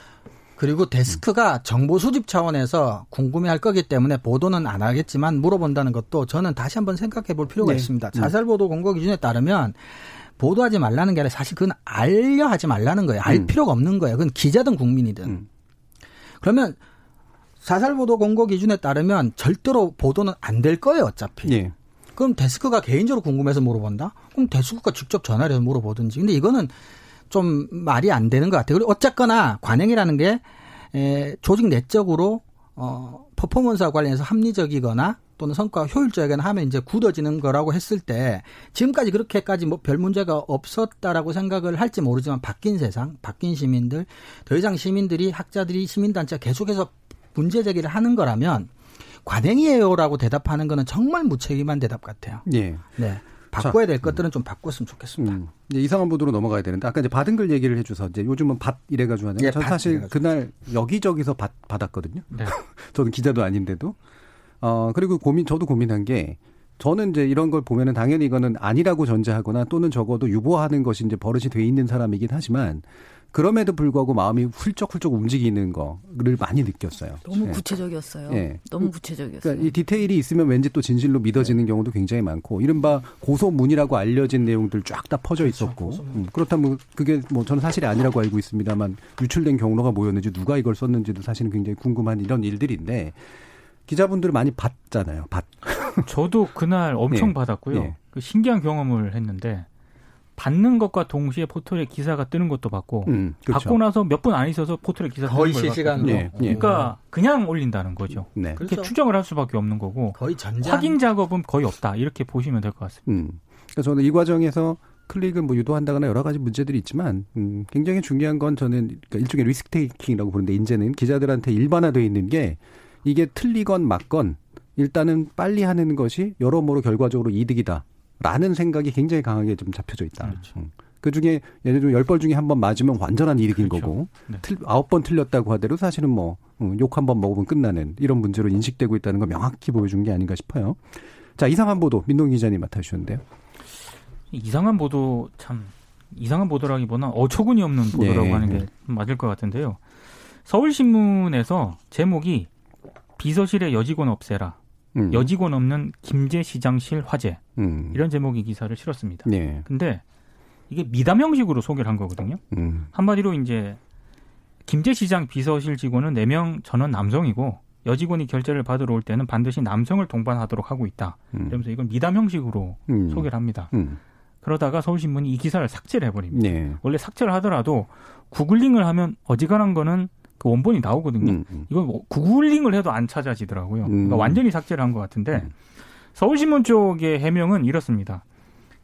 그리고 데스크가 음. 정보 수집 차원에서 궁금해할 거기 때문에 보도는 안 하겠지만 물어본다는 것도 저는 다시 한번 생각해 볼 필요가 네. 있습니다. 자살 보도 공고 기준에 따르면 보도하지 말라는 게 아니라 사실 그건 알려 하지 말라는 거예요. 알 음. 필요가 없는 거예요. 그건 기자든 국민이든. 음. 그러면 사살 보도 공고 기준에 따르면 절대로 보도는 안 될 거예요, 어차피. 예. 그럼 데스크가 개인적으로 궁금해서 물어본다? 그럼 데스크가 직접 전화를 해서 물어보든지. 근데 이거는 좀 말이 안 되는 것 같아요. 그리고 어쨌거나 관행이라는 게 에, 조직 내적으로 어, 퍼포먼스와 관련해서 합리적이거나 또는 성과가 효율적이거나 하면 이제 굳어지는 거라고 했을 때 지금까지 그렇게까지 뭐 별 문제가 없었다라고 생각을 할지 모르지만 바뀐 세상, 바뀐 시민들, 더 이상 시민들이 학자들이 시민단체가 계속해서 문제 제기를 하는 거라면 관행이에요라고 대답하는 거는 정말 무책임한 대답 같아요. 예. 네. 바꿔야 될 것들은 좀 바꿨으면 좋겠습니다. 음. 이제 이상한 보도로 넘어가야 되는데 아까 이제 받은 글 얘기를 해줘서 이제 요즘은 밭 이래가지고 하는데 예, 전 사실 이래가지고. 그날 여기저기서 받, 받았거든요. 네. 저는 기자도 아닌데도 어, 그리고 고민, 저도 고민한 게 저는 이제 이런 걸 보면은 당연히 이거는 아니라고 전제하거나 또는 적어도 유보하는 것이 이제 버릇이 돼 있는 사람이긴 하지만 그럼에도 불구하고 마음이 훌쩍훌쩍 움직이는 거를 많이 느꼈어요. 너무 예. 구체적이었어요. 예. 너무 구체적이었어요. 그러니까 이 디테일이 있으면 왠지 또 진실로 믿어지는 네. 경우도 굉장히 많고 이른바 고소문이라고 알려진 내용들 쫙 다 퍼져 그렇죠. 있었고 음, 그렇다면 그게 뭐 저는 사실이 아니라고 알고 있습니다만 유출된 경로가 뭐였는지 누가 이걸 썼는지도 사실은 굉장히 궁금한 이런 일들인데 기자분들 많이 봤잖아요. 봤. 저도 그날 엄청 네. 받았고요. 네. 그 신기한 경험을 했는데 받는 것과 동시에 포털에 기사가 뜨는 것도 봤고 음, 그렇죠. 받고 나서 몇 분 안 있어서 포털에 기사 거의 실시간으로 네, 네. 그러니까 그냥 올린다는 거죠. 네. 그렇게 그렇죠. 추정을 할 수밖에 없는 거고 거의 전장 확인 작업은 거의 없다 이렇게 보시면 될 것 같습니다. 음. 그러니까 저는 이 과정에서 클릭을 뭐 유도한다거나 여러 가지 문제들이 있지만 음, 굉장히 중요한 건 저는 그러니까 일종의 리스크 테이킹이라고 부르는데 이제는 기자들한테 일반화되어 있는 게 이게 틀리건 맞건 일단은 빨리 하는 것이 여러모로 결과적으로 이득이다라는 생각이 굉장히 강하게 좀 잡혀져 있다. 그렇죠. 음. 그 중에 예를 들어 열번 중에 한 번 맞으면 완전한 이득인 그렇죠. 거고 네. 아홉 번 틀렸다고 하더라도 사실은 뭐 욕 한 번 먹으면 끝나는 이런 문제로 인식되고 있다는 걸 명확히 보여준 게 아닌가 싶어요. 자 이상한 보도 민동 기자님 맡아주셨는데요. 이상한 보도 참 이상한 보도라기보다 어처구니 없는 보도라고 네. 하는 게 맞을 것 같은데요. 서울신문에서 제목이 비서실의 여직원 없애라. 음. 여직원 없는 김제 시장실 화재. 음. 이런 제목의 기사를 실었습니다. 네. 근데 이게 미담 형식으로 소개를 한 거거든요. 음. 한마디로 이제 김제 시장 비서실 직원은 4명 전원 남성이고 여직원이 결제를 받으러 올 때는 반드시 남성을 동반하도록 하고 있다. 음. 이러면서 이건 미담 형식으로 음. 소개를 합니다. 음. 그러다가 서울신문이 이 기사를 삭제를 해버립니다. 네. 원래 삭제를 하더라도 구글링을 하면 어지간한 거는 그 원본이 나오거든요. 음, 음. 이건 뭐 구글링을 해도 안 찾아지더라고요. 그러니까 음. 완전히 삭제를 한 것 같은데 음. 서울신문 쪽의 해명은 이렇습니다.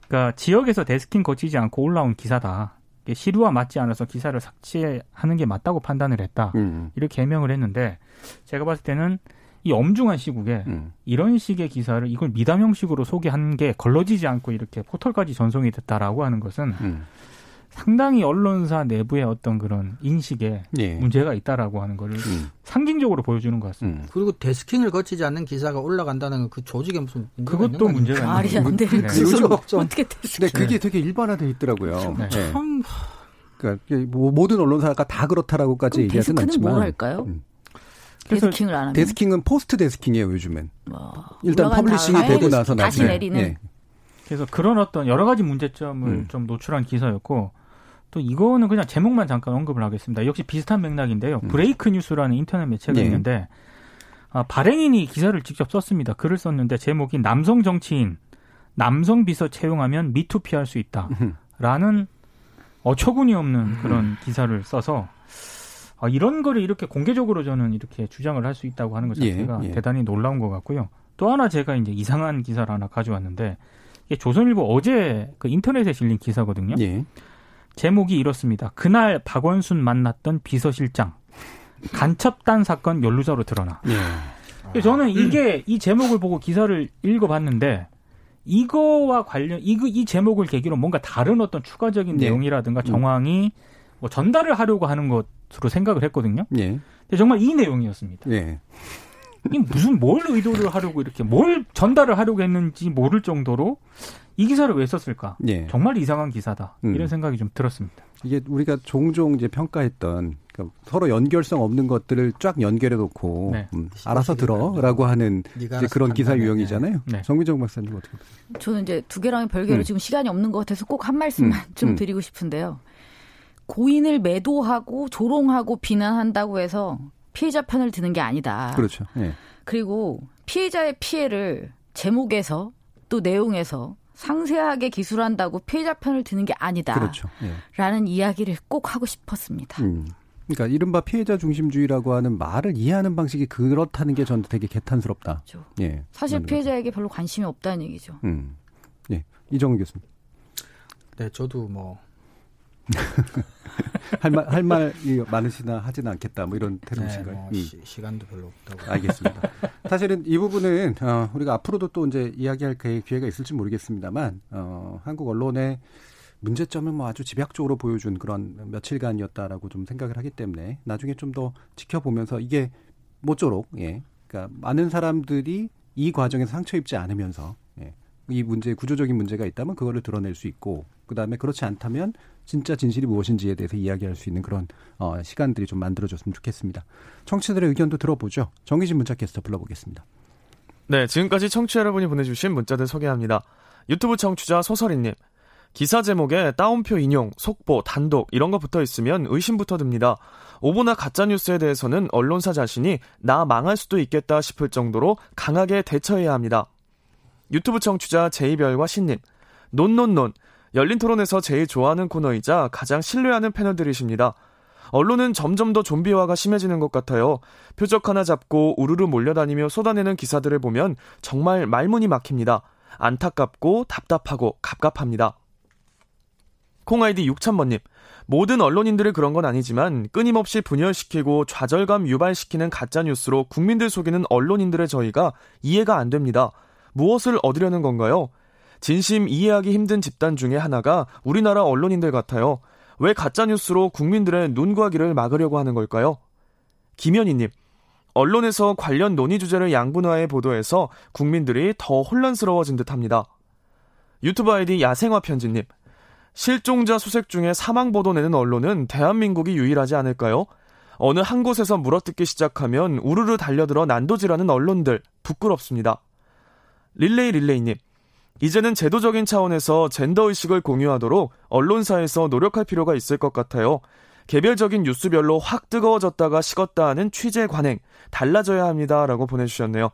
그러니까 지역에서 데스킹 거치지 않고 올라온 기사다. 시류와 맞지 않아서 기사를 삭제하는 게 맞다고 판단을 했다. 음. 이렇게 해명을 했는데 제가 봤을 때는 이 엄중한 시국에 음. 이런 식의 기사를 이걸 미담 형식으로 소개한 게 걸러지지 않고 이렇게 포털까지 전송이 됐다라고 하는 것은 음. 상당히 언론사 내부의 어떤 그런 인식에 예. 문제가 있다라고 하는 거를 음. 상징적으로 보여주는 것 같습니다. 음. 그리고 desking을 거치지 않는 기사가 올라간다는 그 조직에 무슨 그것도 문제가 있는 말이 안 되는 네. 그 어떻게 desking? 근데 그게 되게 일반화돼 있더라고요. 네. 참 그러니까 뭐 모든 언론사가 다 그렇다라고까지 얘기하지는 않지만 뭘 할까요? 음. desking을 안 하면 desking은 post desking이에요 요즘은. 와, 일단 publishing이 되고 나서 다시 나중에. 내리는. 네. 그래서 그런 어떤 여러 가지 문제점을 음. 좀 노출한 기사였고 또 이거는 그냥 제목만 잠깐 언급을 하겠습니다. 역시 비슷한 맥락인데요. 음. 브레이크 뉴스라는 인터넷 매체가 네. 있는데 아, 발행인이 기사를 직접 썼습니다. 글을 썼는데 제목이 남성 정치인 남성 비서 채용하면 미투 피할 수 있다라는 어처구니 없는 그런 기사를 써서 아, 이런 거를 이렇게 공개적으로 저는 이렇게 주장을 할 수 있다고 하는 것 자체가 예, 예. 대단히 놀라운 것 같고요. 또 하나 제가 이제 이상한 기사를 하나 가져왔는데 이게 조선일보 어제 그 인터넷에 실린 기사거든요. 예. 제목이 이렇습니다. 그날 박원순 만났던 비서실장 간첩단 사건 연루자로 드러나. 예. 저는 이게 이 제목을 보고 기사를 읽어봤는데 이거와 관련 이, 이 제목을 계기로 뭔가 다른 어떤 추가적인 네. 내용이라든가 정황이 뭐 전달을 하려고 하는 것으로 생각을 했거든요. 예. 근데 정말 이 내용이었습니다. 예. 이 무슨 뭘 의도를 하려고 이렇게 뭘 전달을 하려고 했는지 모를 정도로 이 기사를 왜 썼을까? 예. 정말 이상한 기사다. 음. 이런 생각이 좀 들었습니다. 이게 우리가 종종 이제 평가했던 그러니까 서로 연결성 없는 것들을 쫙 연결해 놓고 네. 음, 알아서 들어라고 하는 이제 그런 기사 유형이잖아요. 네. 정민정 박사님 어떻게 보세요? 저는 이제 두 개랑 별개로 음. 지금 시간이 없는 것 같아서 꼭 한 말씀만 음. 좀 음. 드리고 싶은데요. 고인을 매도하고 조롱하고 비난한다고 해서 피해자 편을 드는 게 아니다. 그렇죠. 예. 그리고 피해자의 피해를 제목에서 또 내용에서 상세하게 기술한다고 피해자 편을 드는 게 아니다. 그렇죠. 예. 라는 이야기를 꼭 하고 싶었습니다. 음. 그러니까 이른바 피해자 중심주의라고 하는 말을 이해하는 방식이 그렇다는 게 저는 되게 개탄스럽다. 그렇죠. 예. 사실 피해자에게 별로 관심이 없다는 얘기죠. 음. 예. 이정훈 교수님. 네, 저도 뭐 할 말, 할 말이 많으시나 하지는 않겠다. 뭐 이런 태도신가요? 네, 뭐 음. 시, 간도 별로 없다고. 알겠습니다. 사실은 이 부분은, 어, 우리가 앞으로도 또 이제 이야기할 기회가 있을지 모르겠습니다만, 어, 한국 언론의 문제점은 뭐 아주 집약적으로 보여준 그런 며칠간이었다라고 좀 생각을 하기 때문에 나중에 좀 더 지켜보면서 이게 모쪼록, 예. 그러니까 많은 사람들이 이 과정에서 상처 입지 않으면서, 예. 이 문제 구조적인 문제가 있다면 그거를 드러낼 수 있고 그다음에 그렇지 않다면 진짜 진실이 무엇인지에 대해서 이야기할 수 있는 그런 어, 시간들이 좀 만들어졌으면 좋겠습니다. 청취자들의 의견도 들어보죠. 정희진 문자 캐스터 불러보겠습니다. 네, 지금까지 청취자 여러분이 보내주신 문자들 소개합니다. 유튜브 청취자 소설이님. 기사 제목에 따옴표 인용, 속보, 단독 이런 거 붙어 있으면 의심부터 듭니다. 오보나 가짜 뉴스에 대해서는 언론사 자신이 나 망할 수도 있겠다 싶을 정도로 강하게 대처해야 합니다. 유튜브 청취자 제이별과 신님. 논논논. 열린 토론에서 제일 좋아하는 코너이자 가장 신뢰하는 패널들이십니다. 언론은 점점 더 좀비화가 심해지는 것 같아요. 표적 하나 잡고 우르르 몰려다니며 쏟아내는 기사들을 보면 정말 말문이 막힙니다. 안타깝고 답답하고 갑갑합니다. 콩아이디 6000번님. 모든 언론인들이 그런 건 아니지만 끊임없이 분열시키고 좌절감 유발시키는 가짜뉴스로 국민들 속이는 언론인들의 저희가 이해가 안 됩니다. 무엇을 얻으려는 건가요? 진심 이해하기 힘든 집단 중에 하나가 우리나라 언론인들 같아요. 왜 가짜뉴스로 국민들의 눈과 귀를 막으려고 하는 걸까요? 김현희님, 언론에서 관련 논의 주제를 양분화해 보도해서 국민들이 더 혼란스러워진 듯 합니다. 유튜브 아이디 야생화 편지님, 실종자 수색 중에 사망 보도 내는 언론은 대한민국이 유일하지 않을까요? 어느 한 곳에서 물어뜯기 시작하면 우르르 달려들어 난도질하는 언론들 부끄럽습니다. 릴레이 릴레이님, 이제는 제도적인 차원에서 젠더 의식을 공유하도록 언론사에서 노력할 필요가 있을 것 같아요. 개별적인 뉴스별로 확 뜨거워졌다가 식었다 하는 취재 관행 달라져야 합니다 라고 보내주셨네요.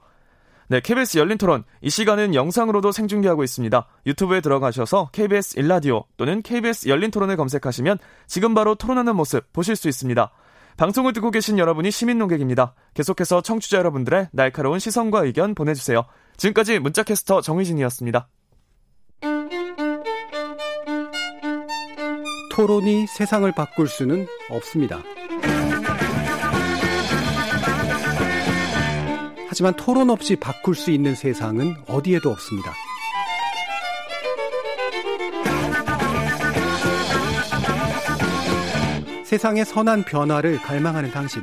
네, KBS 열린 토론. 이 시간은 영상으로도 생중계하고 있습니다. 유튜브에 들어가셔서 KBS 일라디오 또는 KBS 열린 토론을 검색하시면 지금 바로 토론하는 모습 보실 수 있습니다. 방송을 듣고 계신 여러분이 시민 농객입니다. 계속해서 청취자 여러분들의 날카로운 시선과 의견 보내주세요. 지금까지 문자캐스터 정희진이었습니다. 토론이 세상을 바꿀 수는 없습니다. 하지만 토론 없이 바꿀 수 있는 세상은 어디에도 없습니다. 세상의 선한 변화를 갈망하는 당신.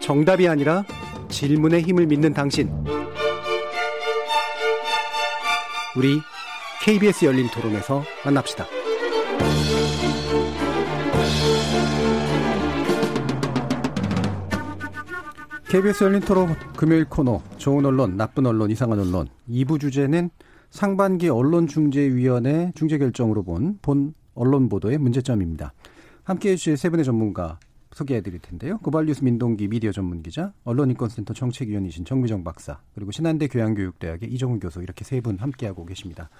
정답이 아니라 질문의 힘을 믿는 당신. 우리 KBS 열린 토론에서 만납시다. KBS 열린 토론 금요일 코너 좋은 언론, 나쁜 언론, 이상한 언론 2부 주제는 상반기 언론중재위원회 중재 결정으로 본 본 언론 보도의 문제점입니다. 함께해 주실 세 분의 전문가 소개해 드릴 텐데요. 고발뉴스 민동기 미디어 전문 기자, 언론인권센터 정책위원이신 정미정 박사, 그리고 신한대 교양교육대학의 이정훈 교수 이렇게 세 분 함께하고 계십니다.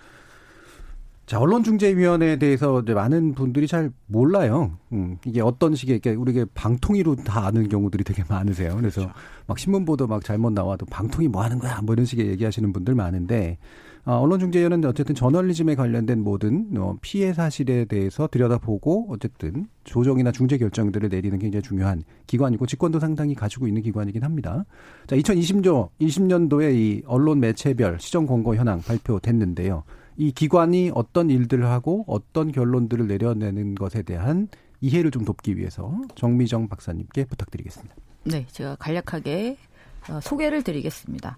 자, 언론중재위원회에 대해서 많은 분들이 잘 몰라요. 음, 이게 어떤 식의, 그러니까 우리가 방통위로 다 아는 경우들이 되게 많으세요. 그래서 그렇죠. 막 신문 보도 막 잘못 나와도 방통위 뭐 하는 거야? 뭐 이런 식의 얘기하시는 분들 많은데, 어, 언론중재위원회는 어쨌든 저널리즘에 관련된 모든 어, 피해 사실에 대해서 들여다보고 어쨌든 조정이나 중재 결정들을 내리는 굉장히 중요한 기관이고 직권도 상당히 가지고 있는 기관이긴 합니다. 자, 2020년, 20년도에 이 언론 매체별 시정 권고 현황 발표됐는데요. 이 기관이 어떤 일들을 하고 어떤 결론들을 내려내는 것에 대한 이해를 좀 돕기 위해서 정미정 박사님께 부탁드리겠습니다. 네, 제가 간략하게 어, 소개를 드리겠습니다.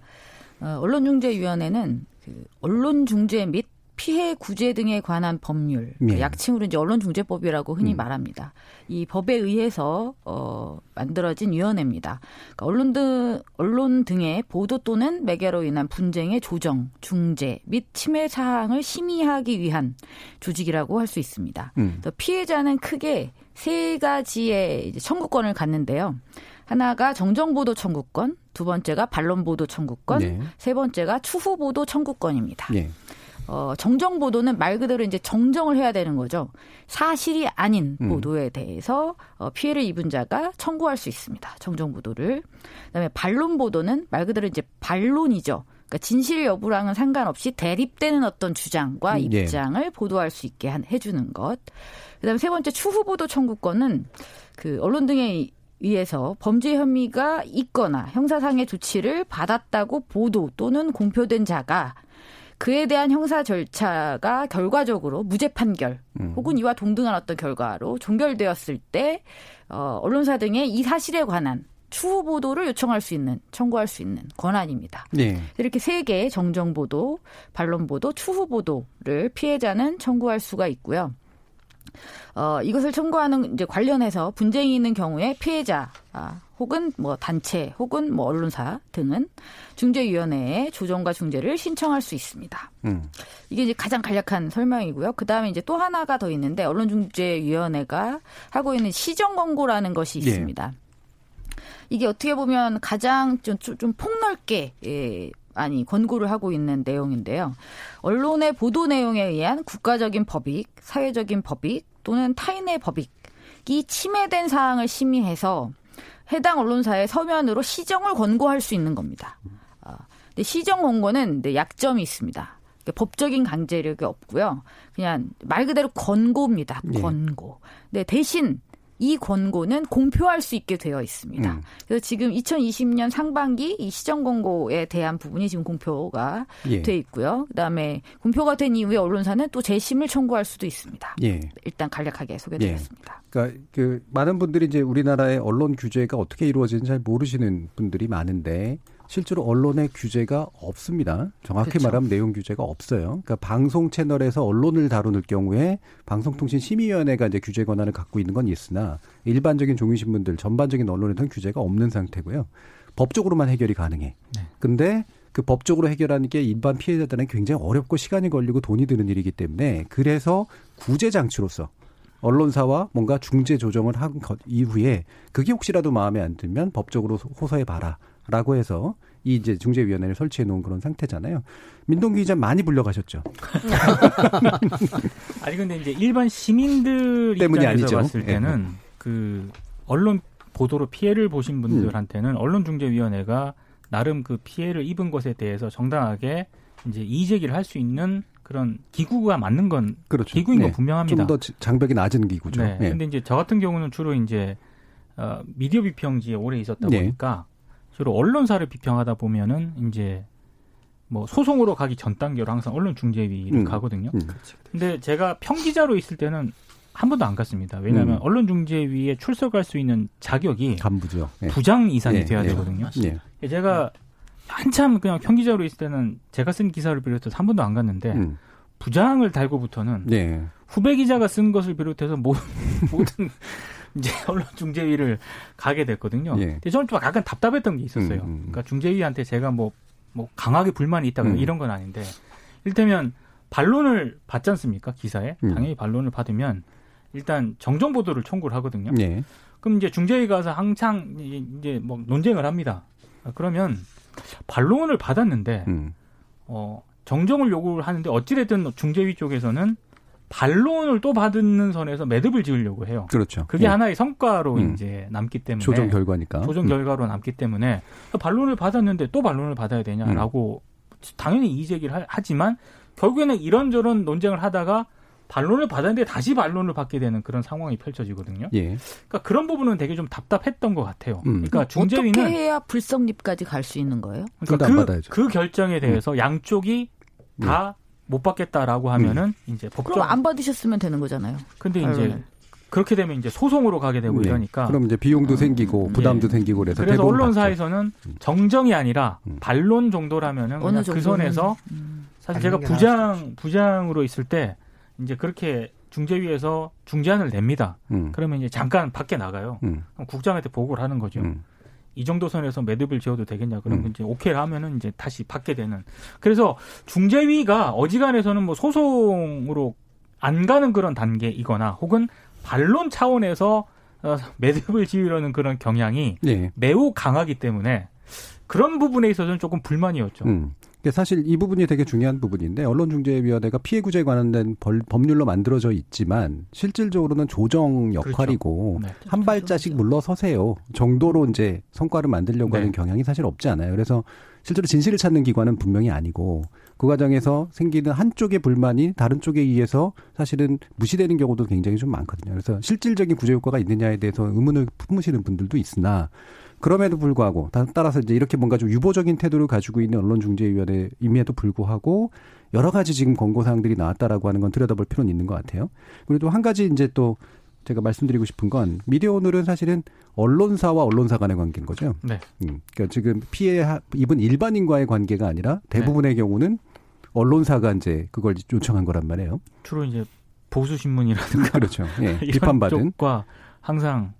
어, 언론중재위원회는 그 언론중재 및 피해 구제 등에 관한 법률, 네. 약칭으로 이제 언론중재법이라고 흔히 음. 말합니다. 이 법에 의해서 어, 만들어진 위원회입니다. 그러니까 언론 등 언론 등의 보도 또는 매개로 인한 분쟁의 조정, 중재 및 침해 사항을 심의하기 위한 조직이라고 할 수 있습니다. 음. 피해자는 크게 세 가지의 청구권을 갖는데요. 하나가 정정보도 청구권, 두 번째가 반론보도 청구권, 네. 세 번째가 추후보도 청구권입니다. 네. 어, 정정 보도는 말 그대로 이제 정정을 해야 되는 거죠. 사실이 아닌 음. 보도에 대해서 어, 피해를 입은 자가 청구할 수 있습니다. 정정 보도를. 그다음에 반론 보도는 말 그대로 이제 반론이죠. 그러니까 진실 여부랑은 상관없이 대립되는 어떤 주장과 음, 예. 입장을 네. 보도할 수 있게 한, 해주는 것. 그다음에 세 번째 추후 보도 청구권은 그 언론 등의 위해서 범죄 혐의가 있거나 형사상의 조치를 받았다고 보도 또는 공표된 자가 그에 대한 형사 절차가 결과적으로 무죄 판결 음. 혹은 이와 동등한 어떤 결과로 종결되었을 때 어, 언론사 등의 이 사실에 관한 추후 보도를 요청할 수 있는 청구할 수 있는 권한입니다. 네. 이렇게 세 개의 정정 보도, 반론 보도, 추후 보도를 피해자는 청구할 수가 있고요. 어, 이것을 청구하는 이제 관련해서 분쟁이 있는 경우에 피해자 아, 혹은 뭐 단체 혹은 뭐 언론사 등은 중재위원회에 조정과 중재를 신청할 수 있습니다. 음. 이게 이제 가장 간략한 설명이고요. 그 다음에 이제 또 하나가 더 있는데 언론중재위원회가 하고 있는 시정 권고라는 것이 예. 있습니다. 예. 이게 어떻게 보면 가장 좀, 좀 폭넓게 예, 아니 권고를 하고 있는 내용인데요. 언론의 보도 내용에 의한 국가적인 법익, 사회적인 법익 또는 타인의 법익이 침해된 사항을 심의해서 해당 언론사의 서면으로 시정을 권고할 수 있는 겁니다. 아, 근데 시정 권고는 약점이 있습니다. 법적인 강제력이 없고요. 그냥 말 그대로 권고입니다. 예. 권고. 네. 네, 대신 이 권고는 공표할 수 있게 되어 있습니다. 음. 그래서 지금 2020년 상반기 이 시정 권고에 대한 부분이 지금 공표가 예. 돼 있고요. 그다음에 공표가 된 이후에 언론사는 또 재심을 청구할 수도 있습니다. 예. 일단 간략하게 소개드렸습니다. 예. 그러니까 그 많은 분들이 이제 우리나라의 언론 규제가 어떻게 이루어지는지 잘 모르시는 분들이 많은데 실제로 언론의 규제가 없습니다. 정확히 그렇죠. 말하면 내용 규제가 없어요. 그러니까 방송 채널에서 언론을 다루는 경우에 방송통신심의위원회가 이제 규제 권한을 갖고 있는 건 있으나 일반적인 종이신문들 전반적인 언론에서는 규제가 없는 상태고요. 법적으로만 해결이 가능해. 네. 근데 그 법적으로 해결하는 게 일반 피해자들은 굉장히 어렵고 시간이 걸리고 돈이 드는 일이기 때문에 그래서 구제 장치로서 언론사와 뭔가 중재 조정을 한 것 이후에 그게 혹시라도 마음에 안 들면 법적으로 호소해 봐라. 라고 해서 이 이제 중재위원회를 설치해 놓은 그런 상태잖아요. 민동기 기자 많이 불려가셨죠. 아니 근데 이제 일반 시민들 입장에서 아니죠. 봤을 예. 때는 네. 그 언론 보도로 피해를 보신 분들한테는 음. 언론중재위원회가 나름 그 피해를 입은 것에 대해서 정당하게 이제 이의제기를 할 수 있는 그런 기구가 맞는 건 그렇죠. 기구인 네. 건 분명합니다. 좀 더 장벽이 낮은 기구죠. 네. 네. 근데 이제 저 같은 경우는 주로 이제 어, 미디어 비평지에 오래 있었다 네. 보니까 주로 언론사를 비평하다 보면은 이제 뭐 소송으로 가기 전 단계로 항상 언론 중재위를 음. 가거든요. 음. 근데 제가 평기자로 있을 때는 한 번도 안 갔습니다. 왜냐하면 음. 언론 중재위에 출석할 수 있는 자격이 간부죠. 예. 부장 이상이 예. 돼야 예. 되거든요. 예. 제가 한참 그냥 평기자로 있을 때는 제가 쓴 기사를 비롯해서 한 번도 안 갔는데 음. 부장을 달고부터는 예. 후배 기자가 쓴 것을 비롯해서 모든 모든 이제 언론 중재위를 가게 됐거든요. 예. 근데 저는 좀 약간 답답했던 게 있었어요. 음, 음. 그러니까 중재위한테 제가 뭐, 뭐 강하게 불만이 있다거나 음. 이런 건 아닌데, 일테면 반론을 받지 않습니까? 기사에. 음. 당연히 반론을 받으면 일단 정정 보도를 청구를 하거든요. 예. 그럼 이제 중재위 가서 항상 이제 뭐 논쟁을 합니다. 그러면 반론을 받았는데, 음. 어, 정정을 요구를 하는데 어찌됐든 중재위 쪽에서는 반론을 또 받는 선에서 매듭을 지으려고 해요. 그렇죠. 그게 예. 하나의 성과로 음. 이제 남기 때문에 조정 결과니까 조정 음. 결과로 음. 남기 때문에 반론을 받았는데 또 반론을 받아야 되냐라고 음. 당연히 이의제기를 하지만 결국에는 이런저런 논쟁을 하다가 반론을 받았는데 다시 반론을 받게 되는 그런 상황이 펼쳐지거든요. 예. 그러니까 그런 부분은 되게 좀 답답했던 것 같아요. 음. 그러니까 중재위는 어떻게 해야 불성립까지 갈 수 있는 거예요? 그러니까 그, 그 결정에 대해서 음. 양쪽이 다 못 받겠다라고 하면은 음. 이제 법정 그럼 안 받으셨으면 되는 거잖아요. 근데 이제 그렇게 되면 이제 소송으로 가게 되고 네. 이러니까 그럼 이제 비용도 음. 생기고 부담도 네. 생기고 그래서 그래서 언론사에서는 받죠. 음. 정정이 아니라 음. 반론 정도라면은 그냥 그 선에서 음. 사실 제가 부장 부장으로 있을 때 이제 그렇게 중재위에서 중재안을 냅니다. 음. 그러면 이제 잠깐 밖에 나가요. 음. 국장한테 보고를 하는 거죠. 이 정도 선에서 매듭을 지어도 되겠냐 그러면 음. 이제 오케이를 하면은 이제 다시 받게 되는 그래서 중재위가 어지간해서는 뭐 소송으로 안 가는 그런 단계이거나 혹은 반론 차원에서 어, 매듭을 지으려는 그런 경향이 네. 매우 강하기 때문에 그런 부분에 있어서는 조금 불만이었죠. 음. 사실 이 부분이 되게 중요한 부분인데 언론중재위원회가 피해 구제에 관련된 벌, 법률로 만들어져 있지만 실질적으로는 조정. 역할이고 그렇죠. 네. 한 발자씩 물러서세요 정도로 이제 성과를 만들려고 네. 하는 경향이 사실 없지 않아요. 그래서 실제로 진실을 찾는 기관은 분명히 아니고 그 과정에서 생기는 한쪽의 불만이 다른 쪽에 의해서 사실은 무시되는 경우도 굉장히 좀 많거든요. 그래서 실질적인 구제 효과가 있느냐에 대해서 의문을 품으시는 분들도 있으나 그럼에도 불구하고 따라서 이제 이렇게 뭔가 좀 유보적인 태도를 가지고 있는 언론중재위원회임에도 불구하고 여러 가지 지금 권고 사항들이 나왔다라고 하는 건 들여다볼 필요는 있는 것 같아요. 그리고 또 한 가지 이제 또 제가 말씀드리고 싶은 건 미디어 오늘은 사실은 언론사와 언론사 간의 관계인 거죠. 네. 음, 그러니까 지금 피해 입은 일반인과의 관계가 아니라 대부분의 네. 경우는 언론사가 이제 그걸 요청한 거란 말이에요. 주로 이제 보수 신문이라든가 그렇죠. 예, 비판받은 쪽과 항상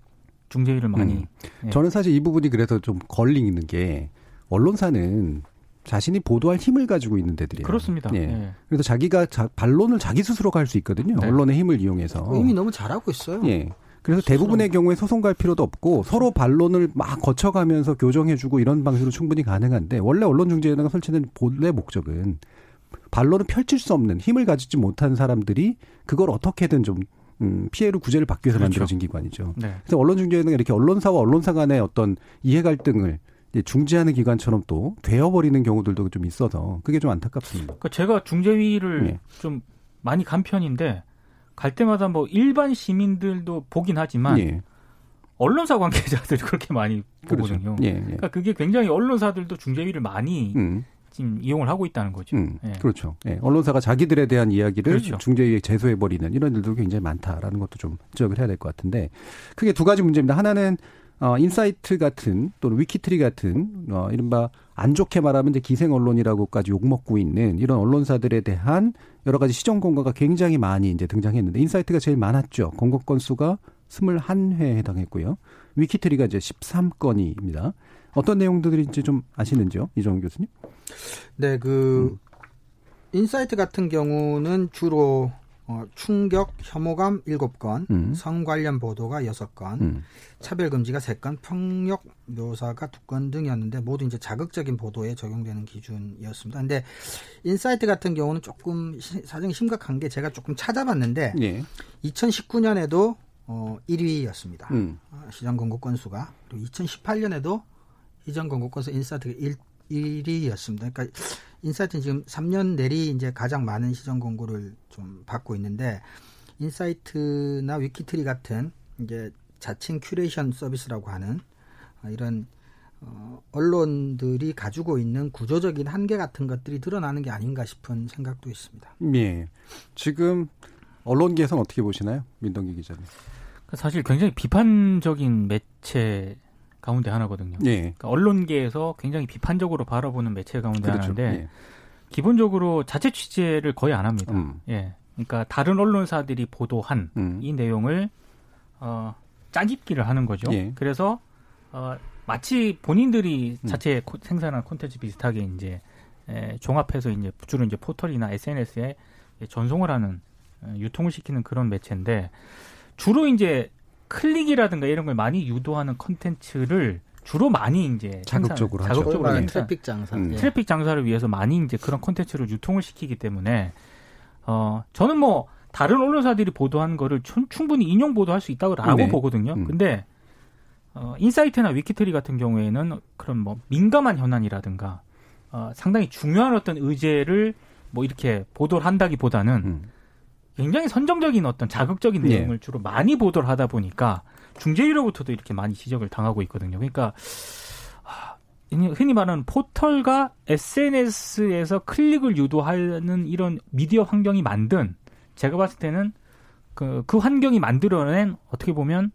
중재위를 많이. 음. 예. 저는 사실 이 부분이 그래서 좀 걸리는 게 언론사는 자신이 보도할 힘을 가지고 있는 데들이에요. 그렇습니다. 예. 예. 그래서 자기가 자, 반론을 자기 스스로 갈수 있거든요. 네. 언론의 힘을 이용해서. 이미 너무 잘하고 있어요. 예. 그래서 대부분의 경우에 소송 갈 필요도 없고 서로 반론을 막 거쳐가면서 교정해주고 이런 방식으로 충분히 가능한데 원래 언론 중재위원회가 설치된 본래 목적은 반론을 펼칠 수 없는 힘을 가지지 못한 사람들이 그걸 어떻게든 좀 음, 피해를 구제를 받기 위해서 그렇죠. 만들어진 기관이죠. 네. 그래서 언론중재위는 이렇게 언론사와 언론사 간의 어떤 이해 갈등을 중재하는 기관처럼 또 되어버리는 경우들도 좀 있어서 그게 좀 안타깝습니다. 그러니까 제가 중재위를 예. 좀 많이 간 편인데 갈 때마다 뭐 일반 시민들도 보긴 하지만 예. 언론사 관계자들이 그렇게 많이 그렇죠. 보거든요. 그렇죠. 예, 그러니까 그게 굉장히 언론사들도 중재위를 많이 음. 지금 이용을 하고 있다는 거죠. 음, 예. 그렇죠. 예, 언론사가 자기들에 대한 이야기를 그렇죠. 중재위에 제소해 버리는 이런 일도 굉장히 많다라는 것도 좀 지적을 해야 될 것 같은데 크게 두 가지 문제입니다. 하나는 어, 인사이트 같은 또는 위키트리 같은 어, 이른바 안 좋게 말하면 이제 기생 언론이라고까지 욕먹고 있는 이런 언론사들에 대한 여러 가지 시정 권고가 굉장히 많이 이제 등장했는데 인사이트가 제일 많았죠. 권고 건수가 21회에 해당했고요. 위키트리가 이제 13건입니다. 어떤 내용들인지 좀 아시는지요? 이정훈 교수님? 네, 그 음. 인사이트 같은 경우는 주로 어, 충격, 혐오감 7건, 음. 성 관련 보도가 6건, 음. 차별 금지가 3건, 폭력 묘사가 2건 등이었는데 모두 이제 자극적인 보도에 적용되는 기준이었습니다. 근데 인사이트 같은 경우는 조금 사정이 심각한 게 제가 조금 찾아봤는데 예. 2019년에도 어 1위였습니다. 음. 어, 시정 권고 건수가 그리고 2018년에도 시정 권고 건수 인사이트가 1, 1위였습니다. 그러니까 인사이트는 지금 3년 내리 이제 가장 많은 시정 권고를 좀 받고 있는데 인사이트나 위키트리 같은 이제 자칭 큐레이션 서비스라고 하는 어, 이런 어, 언론들이 가지고 있는 구조적인 한계 같은 것들이 드러나는 게 아닌가 싶은 생각도 있습니다. 예. 지금 언론계에서는 어떻게 보시나요? 민동기 기자님. 그러니까 사실 굉장히 비판적인 매체 가운데 하나거든요. 예. 그러니까 언론계에서 굉장히 비판적으로 바라보는 매체 가운데 그렇죠. 하나인데 예. 기본적으로 자체 취재를 거의 안 합니다. 음. 예. 그러니까 다른 언론사들이 보도한 음. 이 내용을 어 짜깁기를 하는 거죠. 예. 그래서 어 마치 본인들이 음. 자체 음. 생산한 콘텐츠 비슷하게 이제 에, 종합해서 이제 주로 이제 포털이나 SNS에 전송을 하는 어, 유통을 시키는 그런 매체인데 주로 이제 클릭이라든가 이런 걸 많이 유도하는 컨텐츠를 주로 많이 이제 자극적으로 하죠. 자극적으로 하죠. 트래픽 장사. 음. 예. 트래픽 장사를 위해서 많이 이제 그런 컨텐츠를 유통을 시키기 때문에 어 저는 뭐 다른 언론사들이 보도한 거를 충분히 인용 보도할 수 있다고 라고 네. 보거든요. 음. 근데 어 인사이트나 위키트리 같은 경우에는 그런 뭐 민감한 현안이라든가 어 상당히 중요한 어떤 의제를 뭐 이렇게 보도를 한다기보다는 음. 굉장히 선정적인 어떤 자극적인 네. 내용을 네. 주로 많이 보도를 하다 보니까 중재위로부터도 이렇게 많이 지적을 당하고 있거든요. 그러니까 흔히 말하는 포털과 SNS에서 클릭을 유도하는 이런 미디어 환경이 만든 제가 봤을 때는 그, 그 환경이 만들어낸 어떻게 보면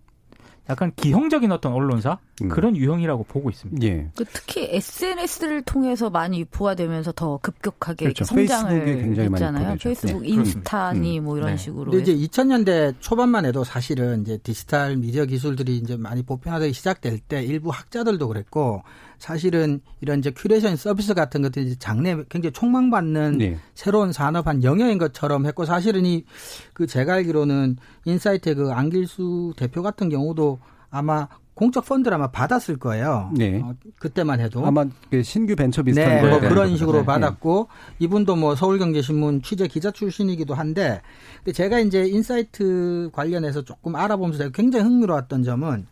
약간 기형적인 어떤 언론사 음. 그런 유형이라고 보고 있습니다. 예. 그 특히 SNS를 통해서 많이 유포가 되면서 더 급격하게 그렇죠. 성장을 굉장히 했잖아요. 페이스북, 네. 인스타니 음. 뭐 이런 네. 식으로. 근데 이제 2000년대 초반만 해도 사실은 이제 디지털 미디어 기술들이 이제 많이 보편화되기 시작될 때 일부 학자들도 그랬고 사실은 이런 이제 큐레이션 서비스 같은 것들이 장래 굉장히 촉망받는 네. 새로운 산업 한 영역인 것처럼 했고 사실은 이 그 제가 알기로는 인사이트의 그 안길수 대표 같은 경우도 아마 공적 펀드를 아마 받았을 거예요. 네. 어, 그때만 해도 아마 그 신규 벤처 비슷한 네, 뭐 그런 식으로 네. 받았고 네. 이분도 뭐 서울경제신문 취재 기자 출신이기도 한데 제가 이제 인사이트 관련해서 조금 알아보면서 굉장히 흥미로웠던 점은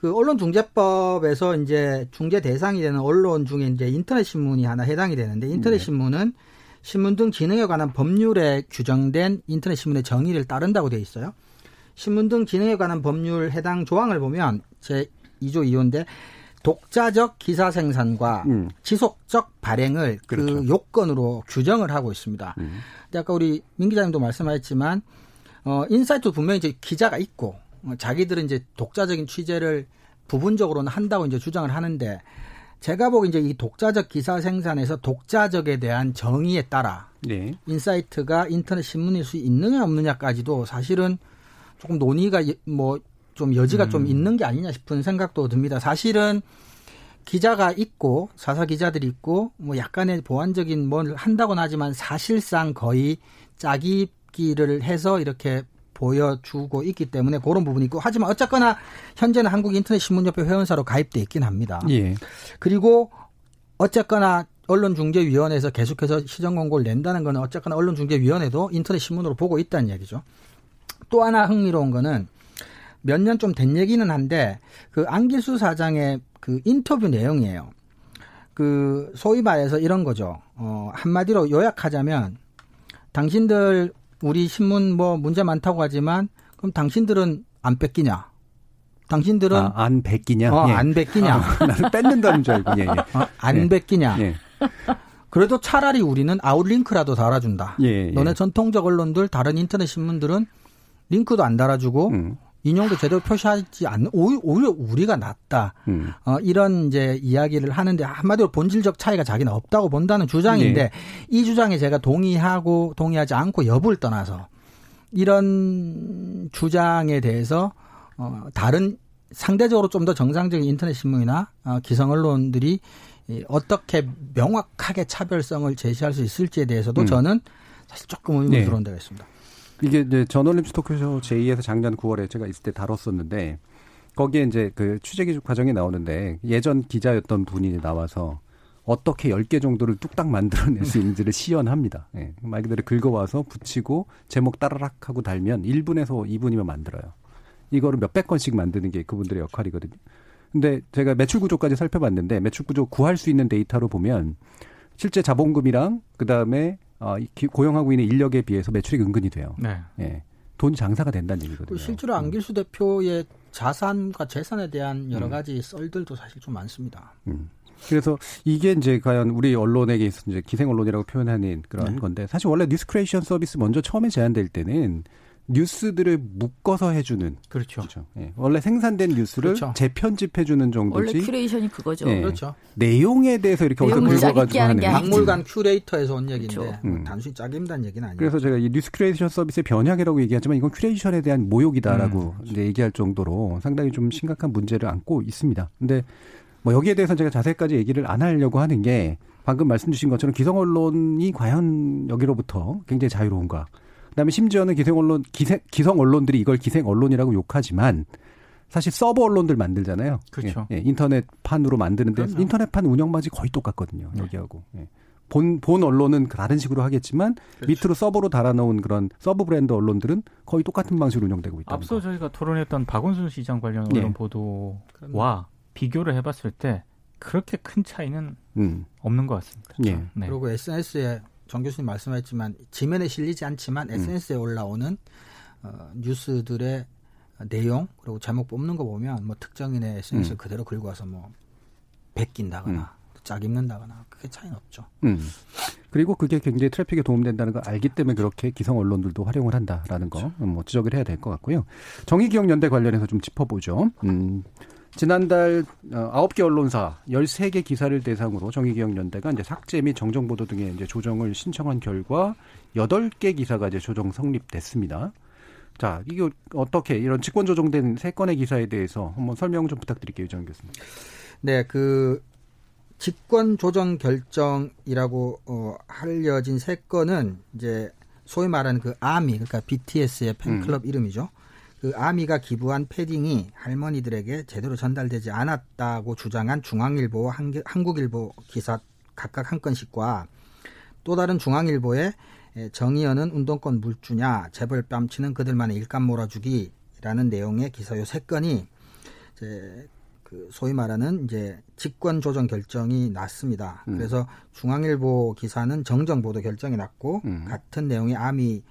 그 언론중재법에서 이제 중재 대상이 되는 언론 중에 이제 인터넷 신문이 하나 해당이 되는데 인터넷 네. 신문은 신문 등 진흥에 관한 법률에 규정된 인터넷 신문의 정의를 따른다고 되어 있어요. 신문 등 진흥에 관한 법률 해당 조항을 보면 제 2조 2호인데 독자적 기사 생산과 음. 지속적 발행을 그 그렇죠. 그 요건으로 규정을 하고 있습니다. 음. 근데 아까 우리 민 기자님도 말씀하셨지만 어 인사이트 분명히 이제 기자가 있고 어, 자기들은 이제 독자적인 취재를 부분적으로는 한다고 이제 주장을 하는데 제가 보기 이제 이 독자적 기사 생산에서 독자적에 대한 정의에 따라 네. 인사이트가 인터넷 신문일 수 있느냐 없느냐까지도 사실은 조금 논의가 뭐 좀 여지가 음. 좀 있는 게 아니냐 싶은 생각도 듭니다. 사실은 기자가 있고 사사 기자들이 있고 뭐 약간의 보완적인 뭘 한다고는 하지만 사실상 거의 짜깁기를 해서 이렇게 보여주고 있기 때문에 그런 부분이 있고 하지만 어쨌거나 현재는 한국 인터넷 신문협회 회원사로 가입돼 있긴 합니다. 예. 그리고 어쨌거나 언론중재위원회에서 계속해서 시정 공고를 낸다는 거는 어쨌거나 언론중재위원회도 인터넷 신문으로 보고 있다는 얘기죠. 또 하나 흥미로운 거는 몇 년 좀 된 얘기는 한데 그 안길수 사장의 그 인터뷰 내용이에요. 그 소위 말해서 이런 거죠. 어, 한마디로 요약하자면 당신들 우리 신문 뭐 문제 많다고 하지만 그럼 당신들은 안 뺏기냐? 당신들은 아, 안 뺏기냐? 어, 예. 안 뺏기냐? 아, 나는 뺏는다는 줄 알고 예, 예. 어, 안 예. 뺏기냐? 예. 그래도 차라리 우리는 아웃링크라도 달아준다. 예, 예. 너네 전통적 언론들 다른 인터넷 신문들은 링크도 안 달아주고 음. 인용도 제대로 표시하지 않는 오히려 우리가 낫다. 음. 어, 이런 이제 이야기를 하는데 한마디로 본질적 차이가 자기는 없다고 본다는 주장인데 네. 이 주장에 제가 동의하고 동의하지 않고 여부를 떠나서 이런 주장에 대해서 어, 다른 상대적으로 좀 더 정상적인 인터넷 신문이나 어, 기성 언론들이 어떻게 명확하게 차별성을 제시할 수 있을지에 대해서도 음. 저는 사실 조금 의문이 네. 들어온 데가 있습니다. 이게 이제 저널림 스 토크쇼 제2에서 작년 9월에 제가 있을 때 다뤘었는데 거기에 이제 그 취재 기준 과정이 나오는데 예전 기자였던 분이 나와서 어떻게 10개 정도를 뚝딱 만들어낼 수 있는지를 시연합니다. 예. 말 그대로 긁어와서 붙이고 제목 따라락 하고 달면 1분에서 2분이면 만들어요. 이거를 몇백 건씩 만드는 게 그분들의 역할이거든요. 근데 제가 매출 구조까지 살펴봤는데 매출 구조 구할 수 있는 데이터로 보면 실제 자본금이랑 그다음에 어, 고용하고 있는 인력에 비해서 매출이 은근히 돼요. 네. 예. 돈 장사가 된다는 얘기거든요. 실제로 안길수 대표의 자산과 재산에 대한 여러 음. 가지 음. 썰들도 사실 좀 많습니다. 음. 그래서 이게 이제 과연 우리 언론에게 있어 이제 기생 언론이라고 표현하는 그런 네. 건데 사실 원래 뉴스 크리에이션 서비스 먼저 처음에 제안될 때는 뉴스들을 묶어서 해주는 그렇죠. 그렇죠. 예. 원래 생산된 뉴스를 그렇죠. 재편집해주는 정도지. 원래 curation이 그거죠. 예. 그렇죠. 내용에 대해서 이렇게 어디서 긁어가지고 하는. 박물관 큐레이터에서 온 얘기인데 그렇죠. 음. 단순히 짜깁다는 얘기는 아니에요. 그래서 제가 이 뉴스 큐레이션 서비스의 변형이라고 얘기하지만 이건 curation에 대한 모욕이다라고 음. 이제 얘기할 정도로 상당히 좀 심각한 문제를 안고 있습니다. 근데 뭐 여기에 대해서 제가 자세히까지 얘기를 안 하려고 하는 게 방금 말씀 주신 것처럼 기성 언론이 과연 여기로부터 굉장히 자유로운가? 그다음에 심지어는 기생 언론 기생 기성 언론들이 이걸 기생 언론이라고 욕하지만 사실 sub 언론들 만들잖아요. 그렇죠. 예, 예, 인터넷판으로 만드는데 그럼요. 인터넷판 운영마이 거의 똑같거든요. 네. 여기하고. 예. 본, 본 언론은 다른 식으로 하겠지만 그렇죠. 밑으로 sub로 달아놓은 그런 sub 브랜드 언론들은 거의 똑같은 방식으로 운영되고 있다. 앞서 저희가 토론했던 박원순 시장 관련 언론 네. 보도와 비교를 해봤을 때 그렇게 큰 차이는 음. 없는 것 같습니다. 네. 네. 그리고 SNS에 정 교수님 말씀하셨지만 지면에 실리지 않지만 음. SNS에 올라오는 어, 뉴스들의 내용 그리고 제목 뽑는 거 보면 뭐 특정인의 SNS 음. 그대로 긁어 와서 뭐 베낀다거나 음. 짝 입는다거나 그게 차이는 없죠. 음. 그리고 그게 굉장히 트래픽에 도움된다는 걸 알기 때문에 그렇게 기성 언론들도 활용을 한다라는 그렇죠. 거뭐 지적을 해야 될 것 같고요. 정의기억연대 관련해서 좀 짚어보죠. 음. 지난달 9개 어, 언론사 13개 기사를 대상으로 정의기억연대가 이제 삭제 및 정정보도 등의 이제 조정을 신청한 결과 8개 기사가 이제 조정 성립됐습니다. 자, 이게 어떻게 이런 직권 조정된 세 건의 기사에 대해서 한번 설명 좀 부탁드릴게요, 정 교수님. 네, 그 직권 조정 결정이라고 어 알려진 세 건은 이제 소위 말하는 그 아미 그러니까 BTS의 팬클럽 음. 이름이죠. 그 아미가 기부한 패딩이 할머니들에게 제대로 전달되지 않았다고 주장한 중앙일보와 한국일보 기사 각각 한 건씩과 또 다른 중앙일보의 정의연은 운동권 물주냐 재벌 뺨치는 그들만의 일감 몰아주기라는 내용의 기사 요 세 건이 이제 그 소위 말하는 이제 직권 조정 결정이 났습니다. 음. 그래서 중앙일보 기사는 정정 보도 결정이 났고 음. 같은 내용의 아미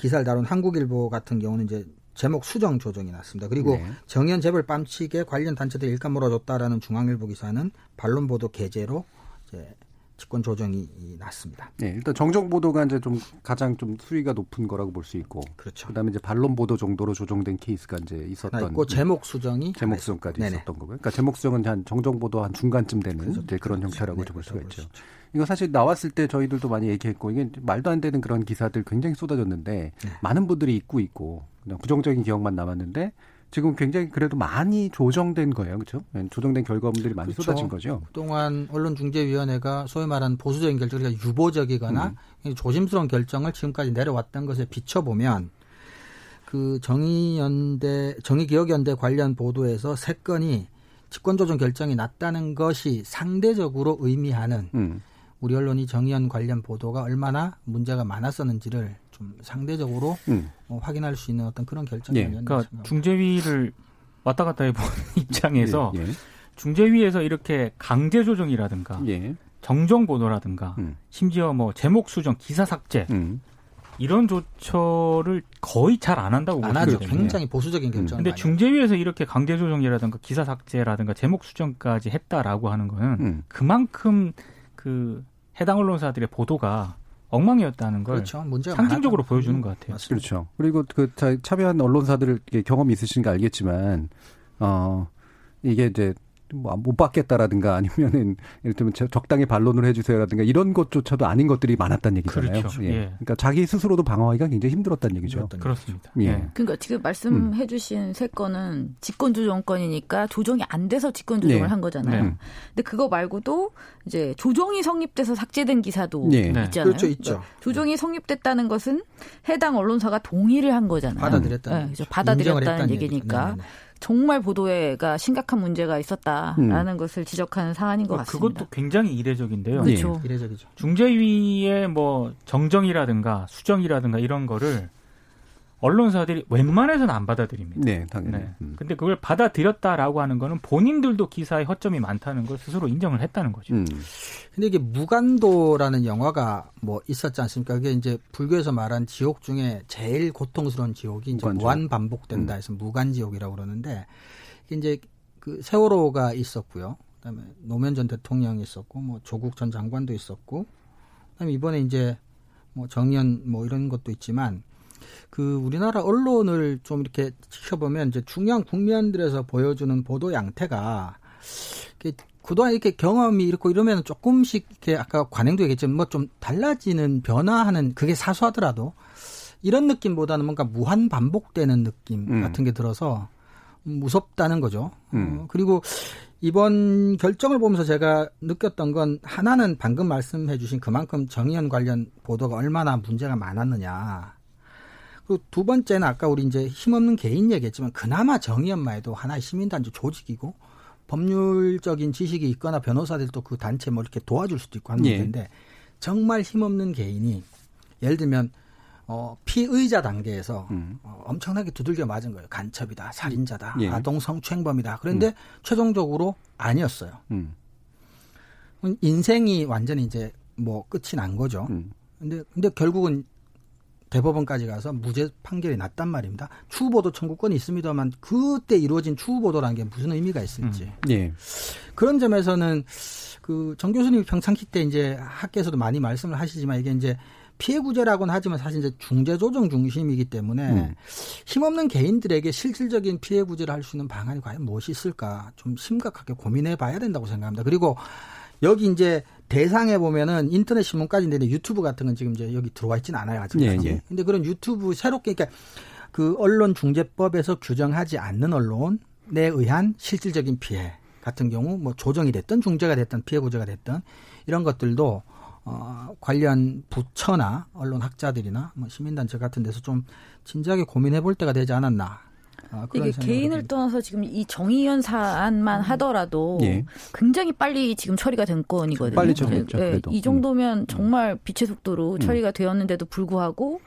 기사를 다룬 한국일보 같은 경우는 이제 제목 수정 조정이 났습니다. 그리고 네. 정현 재벌 뺨치게 관련 단체들 일감 몰아줬다라는 중앙일보 기사는 반론 보도 게재로 이제 직권 조정이 났습니다. 네, 일단 정정 보도가 이제 좀 가장 좀 수위가 높은 거라고 볼 수 있고, 그렇죠. 그다음에 이제 반론 보도 정도로 조정된 케이스가 이제 있었던. 있고 제목 수정이 제목 수정까지 있었던 거고요. 그러니까 제목 수정은 한 정정 보도 한 중간쯤 되는 그렇죠. 그런 그렇죠. 형태라고 네, 볼 수가 있죠. 그렇죠. 이거 사실 나왔을 때 저희들도 많이 얘기했고 이게 말도 안 되는 그런 기사들 굉장히 쏟아졌는데 네. 많은 분들이 잊고 있고 그냥 부정적인 기억만 남았는데 지금 굉장히 그래도 많이 조정된 거예요, 그렇죠? 조정된 결과물들이 많이 그렇죠. 쏟아진 거죠. 그동안 언론중재위원회가 소위 말하는 보수적인 결정이 유보적이거나 음. 조심스러운 결정을 지금까지 내려왔던 것에 비춰보면 그 정의연대 정의기억연대 관련 보도에서 세 건이 직권조정 결정이 났다는 것이 상대적으로 의미하는 음. 우리 언론이 정의연 관련 보도가 얼마나 문제가 많았었는지를 좀 상대적으로 음. 어, 확인할 수 있는 어떤 그런 결정이 예, 그러니까 중재위를 왔다 갔다 해본 입장에서 예, 예. 중재위에서 이렇게 강제 조정이라든가 예. 정정 보도라든가 음. 심지어 뭐 제목 수정, 기사 삭제 음. 이런 조처를 거의 잘 안 한다고 안 하죠. 굉장히 보수적인 결정. 근데 중재위에서 이렇게 강제 조정이라든가 기사 삭제라든가 제목 수정까지 했다라고 하는 거는 음. 그만큼 그 해당 언론사들의 보도가 엉망이었다는 걸 그렇죠. 상징적으로 보여주는 것 같아요. 맞습니다. 그렇죠. 그리고 그 참여한 언론사들 경험이 있으신가 알겠지만 어 이게 이제 뭐못 받겠다라든가 아니면은 예를 들면 적당히 반론을 해주세요라든가 이런 것조차도 아닌 것들이 많았다는 얘기잖아요. 그렇죠. 예. 예. 그러니까 자기 스스로도 방어하기가 굉장히 힘들었다는 얘기죠. 그렇습니다. 예. 예. 그러니까 지금 말씀해주신 음. 세 건은 직권조 정권이니까 조정이 안 돼서 직권조정을 네. 한 거잖아요. 네. 근데 그거 말고도 이제 조정이 성립돼서 삭제된 기사도 네. 있잖아요. 그렇죠, 있죠. 그러니까 조정이 성립됐다는 것은 해당 언론사가 동의를 한 거잖아요. 받아들였다는 네, 받아들였다는 얘기니까. 네네. 정말 보도에가 심각한 문제가 있었다라는 음. 것을 지적하는 사안인 것 같습니다. 그것도 굉장히 이례적인데요. 그렇죠. 네. 이례적이죠. 중재위의 뭐 정정이라든가 수정이라든가 이런 거를 언론사들이 웬만해서는 안 받아들입니다. 네, 당연히. 네. 음. 근데 그걸 받아들였다라고 하는 거는 본인들도 기사에 허점이 많다는 걸 스스로 인정을 했다는 거죠. 음. 근데 이게 무간도라는 영화가 뭐 있었지 않습니까? 그게 이제 불교에서 말한 지옥 중에 제일 고통스러운 지옥이 이제 무한 반복된다 해서 음. 무간지옥이라고 그러는데 이제 그 세월호가 있었고요. 그다음에 노무현 전 대통령이 있었고 뭐 조국 전 장관도 있었고 그다음에 이번에 이제 뭐 정의연 뭐 이런 것도 있지만 그 우리나라 언론을 좀 이렇게 지켜보면 이제 중요한 국면들에서 보여주는 보도 양태가 그동안 이렇게 경험이 이렇고 이러면 조금씩 이렇게 아까 관행도 얘기했지만 뭐 좀 달라지는 변화하는 그게 사소하더라도 이런 느낌보다는 뭔가 무한 반복되는 느낌 음. 같은 게 들어서 무섭다는 거죠. 음. 어, 그리고 이번 결정을 보면서 제가 느꼈던 건 하나는 방금 말씀해 주신 그만큼 정의연 관련 보도가 얼마나 문제가 많았느냐. 그두 번째는 아까 우리 이제 힘없는 개인 얘기했지만 그나마 정의연마에도 하나의 시민단체 조직이고 법률적인 지식이 있거나 변호사들도 그 단체 뭐 이렇게 도와줄 수도 있고 하는 예. 문제인데 정말 힘없는 개인이 예를 들면 어, 피의자 단계에서 음. 어, 엄청나게 두들겨 맞은 거예요. 간첩이다, 살인자다, 예. 아동 성추행범이다. 그런데 음. 최종적으로 아니었어요. 음. 인생이 완전히 이제 뭐 끝이 난 거죠. 음. 근데 근데 결국은 대법원까지 가서 무죄 판결이 났단 말입니다. 추후보도 청구권이 있습니다만 그때 이루어진 추후보도라는 게 무슨 의미가 있을지. 음, 예. 그런 점에서는 그 정 교수님 평창기 때 이제 학계에서도 많이 말씀을 하시지만 이게 이제 피해 구제라고는 하지만 사실 이제 중재 조정 중심이기 때문에 음. 힘없는 개인들에게 실질적인 피해 구제를 할 수 있는 방안이 과연 무엇이 있을까 좀 심각하게 고민해 봐야 된다고 생각합니다. 그리고 여기 이제 대상에 보면은 인터넷 신문까지 있는데 유튜브 같은 건 지금 이제 여기 들어와 있지는 않아요 아직. 예, 예. 근데 그런 유튜브 새롭게 그러니까 그 언론 중재법에서 규정하지 않는 언론에 의한 실질적인 피해 같은 경우 뭐 조정이 됐든 중재가 됐든 피해 구제가 됐든 이런 것들도 어, 관련 부처나 언론 학자들이나 뭐 시민단체 같은 데서 좀 진지하게 고민해 볼 때가 되지 않았나 아, 이게 개인을 떠나서 지금 이 정의연 사안만 음. 하더라도 예. 굉장히 빨리 지금 처리가 된 건이거든요. 빨리 처리됐죠. 네, 이 정도면 음. 정말 빛의 속도로 음. 처리가 되었는데도 불구하고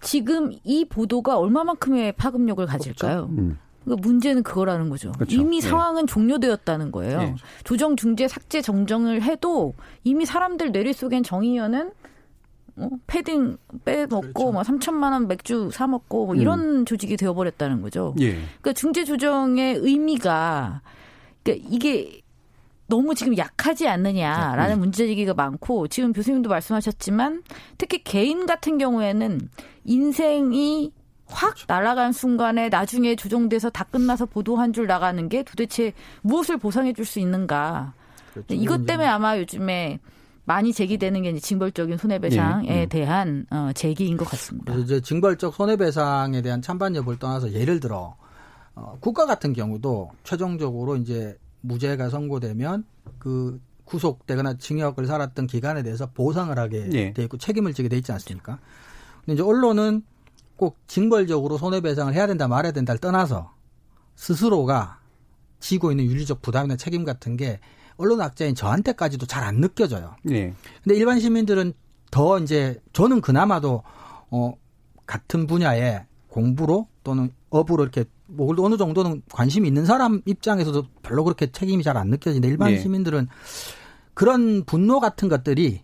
지금 이 보도가 얼마만큼의 파급력을 가질까요? 음. 그러니까 문제는 그거라는 거죠. 그렇죠. 이미 예. 상황은 종료되었다는 거예요. 예. 조정 중재 삭제 정정을 해도 이미 사람들 뇌리 속엔 정의연은 어? 패딩 빼먹고 그렇죠. 막 3천만 원 맥주 사 먹고 뭐 이런 음. 조직이 되어버렸다는 거죠. 예. 그러니까 중재 조정의 의미가 그러니까 이게 너무 지금 약하지 않느냐라는 음. 문제제기가 많고 지금 교수님도 말씀하셨지만 특히 개인 같은 경우에는 인생이 확 그렇죠. 날아간 순간에 나중에 조정돼서 다 끝나서 보도한 줄 나가는 게 도대체 무엇을 보상해 줄 수 있는가. 그렇죠. 이것 때문에 아마 요즘에 많이 제기되는 게 이제 징벌적인 손해배상에 네. 대한 어, 제기인 것 같습니다. 그래서 이제 징벌적 손해배상에 대한 찬반 여부를 떠나서 예를 들어 어, 국가 같은 경우도 최종적으로 이제 무죄가 선고되면 그 구속되거나 징역을 살았던 기간에 대해서 보상을 하게 네. 돼 있고 책임을 지게 돼 있지 않습니까? 근데 이제 언론은 꼭 징벌적으로 손해배상을 해야 된다 말아야 된다를 떠나서 스스로가 지고 있는 윤리적 부담이나 책임 같은 게 언론학자인 저한테까지도 잘 안 느껴져요. 네. 근데 일반 시민들은 더 이제 저는 그나마도 어 같은 분야의 공부로 또는 업으로 이렇게 뭐 어느 정도는 관심이 있는 사람 입장에서도 별로 그렇게 책임이 잘 안 느껴지는데 일반 네. 시민들은 그런 분노 같은 것들이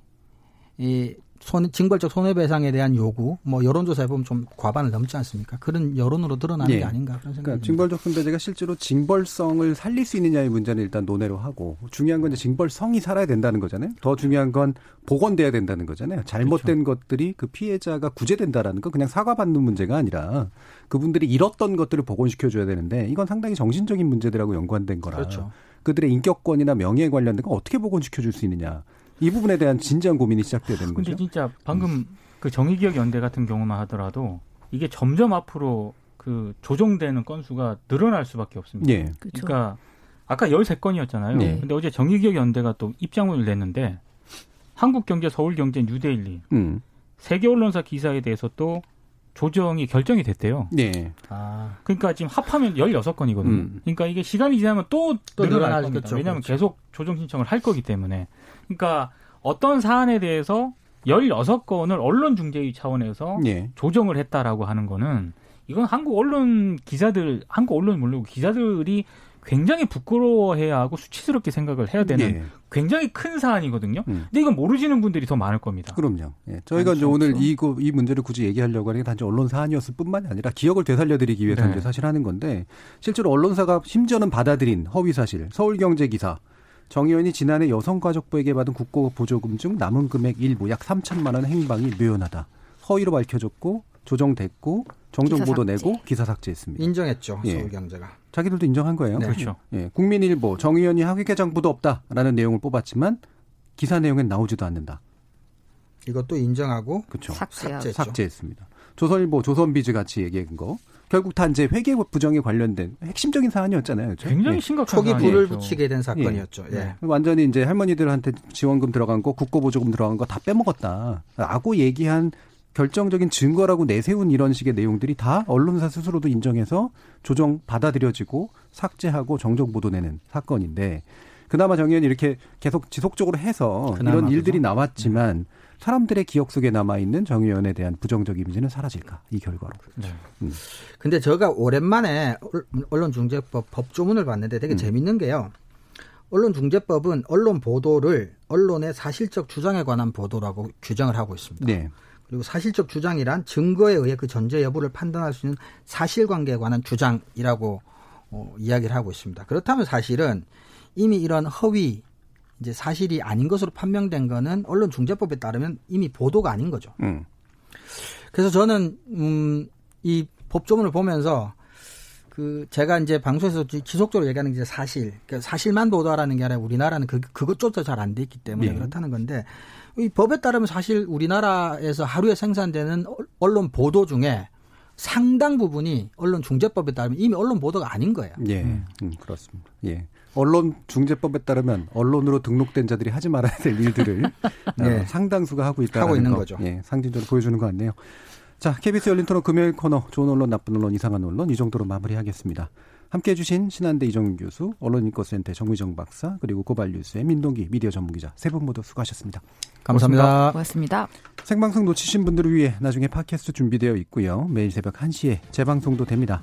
이 손, 징벌적 손해배상에 대한 요구, 뭐 여론조사에 보면 좀 과반을 넘지 않습니까? 그런 여론으로 드러나는 네. 게 아닌가 그런 생각이 그러니까 징벌적 손배제가 실제로 징벌성을 살릴 수 있느냐의 문제는 일단 논의로 하고 중요한 건 이제 징벌성이 살아야 된다는 거잖아요. 더 중요한 건 복원돼야 된다는 거잖아요. 잘못된 그렇죠. 것들이 그 피해자가 구제된다라는 건 그냥 사과받는 문제가 아니라 그분들이 잃었던 것들을 복원시켜 줘야 되는데 이건 상당히 정신적인 문제들하고 연관된 거라. 그렇죠. 그들의 인격권이나 명예에 관련된 거 어떻게 복원시켜 줄 수 있느냐. 이 부분에 대한 진지한 고민이 시작돼야 되는 거죠. 근데 진짜 방금 음. 그 정의기억 연대 같은 경우만 하더라도 이게 점점 앞으로 그 조정되는 건수가 늘어날 수밖에 없습니다. 예. 그렇죠. 그러니까 아까 13건이었잖아요. 네. 근데 어제 정의기억 연대가 또 입장문을 냈는데 한국경제, 서울경제, 뉴데일리 음. 세계 언론사 기사에 대해서 또 조정이 결정이 됐대요. 네. 아. 그러니까 지금 합하면 16건이거든요. 음. 그러니까 이게 시간이 지나면 또, 또 늘어날 겁니다. 그렇죠. 왜냐하면 그렇죠. 계속 조정 신청을 할 거기 때문에. 그러니까 어떤 사안에 대해서 16건을 언론 중재위 차원에서 네. 조정을 했다라고 하는 거는 이건 한국 언론 기자들, 한국 언론 물론 기자들이 굉장히 부끄러워해야 하고 수치스럽게 생각을 해야 되는 예. 굉장히 큰 사안이거든요. 음. 근데 이건 모르시는 분들이 더 많을 겁니다. 그럼요. 예. 저희가 이제 오늘 이, 이 문제를 굳이 얘기하려고 하는 게 단지 언론 사안이었을 뿐만이 아니라 기억을 되살려드리기 위해서 네. 이제 사실 하는 건데 실제로 언론사가 심지어는 받아들인 허위 사실, 서울경제 기사, 정 의원이 지난해 여성가족부에게 받은 국고 보조금 중 남은 금액 일부 약 3천만 원 행방이 묘연하다. 허위로 밝혀졌고 조정됐고 정정 보도 내고 기사 삭제했습니다. 인정했죠. 예. 서울경제가. 자기들도 인정한 거예요. 네. 그렇죠. 예. 국민일보 정 의원이 학위개정부도 없다라는 내용을 뽑았지만 기사 내용엔 나오지도 않는다. 이것도 인정하고 그렇죠. 삭제했죠. 삭제했습니다. 조선일보 조선비즈 같이 얘기한 거 결국 다 이제 회계 부정에 관련된 핵심적인 사안이었잖아요. 그렇죠? 굉장히 예. 심각한 초기 불을 붙이게 된 사건이었죠. 예. 예. 완전히 이제 할머니들한테 지원금 들어간 거, 국고보조금 들어간 거 다 빼먹었다. 라고 얘기한 결정적인 증거라고 내세운 이런 식의 내용들이 다 언론사 스스로도 인정해서 조정 받아들여지고 삭제하고 정정 보도내는 사건인데 그나마 정 의원이 이렇게 계속 지속적으로 해서 이런 일들이 나왔지만 네. 사람들의 기억 속에 남아 있는 정 의원에 대한 부정적 이미지는 사라질까 이 결과로. 네. 음. 근데 제가 오랜만에 언론중재법 법조문을 봤는데 되게 음. 재밌는 게요. 언론중재법은 언론 보도를 언론의 사실적 주장에 관한 보도라고 규정을 하고 있습니다. 네. 그리고 사실적 주장이란 증거에 의해 그 전제 여부를 판단할 수 있는 사실관계에 관한 주장이라고 어, 이야기를 하고 있습니다. 그렇다면 사실은 이미 이런 허위 이제 사실이 아닌 것으로 판명된 거는 언론중재법에 따르면 이미 보도가 아닌 거죠. 음. 그래서 저는 음, 이 법조문을 보면서 그 제가 이제 방송에서 지속적으로 얘기하는 게 사실, 그러니까 사실만 보도하라는 게 아니라 우리나라는 그 그것조차 잘 안 돼 있기 때문에 네. 그렇다는 건데 이 법에 따르면 사실 우리나라에서 하루에 생산되는 언론 보도 중에 상당 부분이 언론 중재법에 따르면 이미 언론 보도가 아닌 거예요. 예, 음, 그렇습니다. 예. 언론 중재법에 따르면 언론으로 등록된 자들이 하지 말아야 될 일들을 네. 어, 상당수가 하고 있다는 하고 있는 거, 죠 예, 상징적으로 보여주는 것 같네요. 자, KBS 열린 토론 금요일 코너 좋은 언론, 나쁜 언론, 이상한 언론 이 정도로 마무리하겠습니다. 함께 해 주신 신한대 이정윤 교수, 언론인권센터 정의정 박사, 그리고 고발뉴스의 민동기 미디어 전문기자 세 분 모두 수고하셨습니다. 감사합니다. 고맙습니다. 생방송 놓치신 분들을 위해 나중에 팟캐스트 준비되어 있고요. 매일 새벽 1시에 재방송도 됩니다.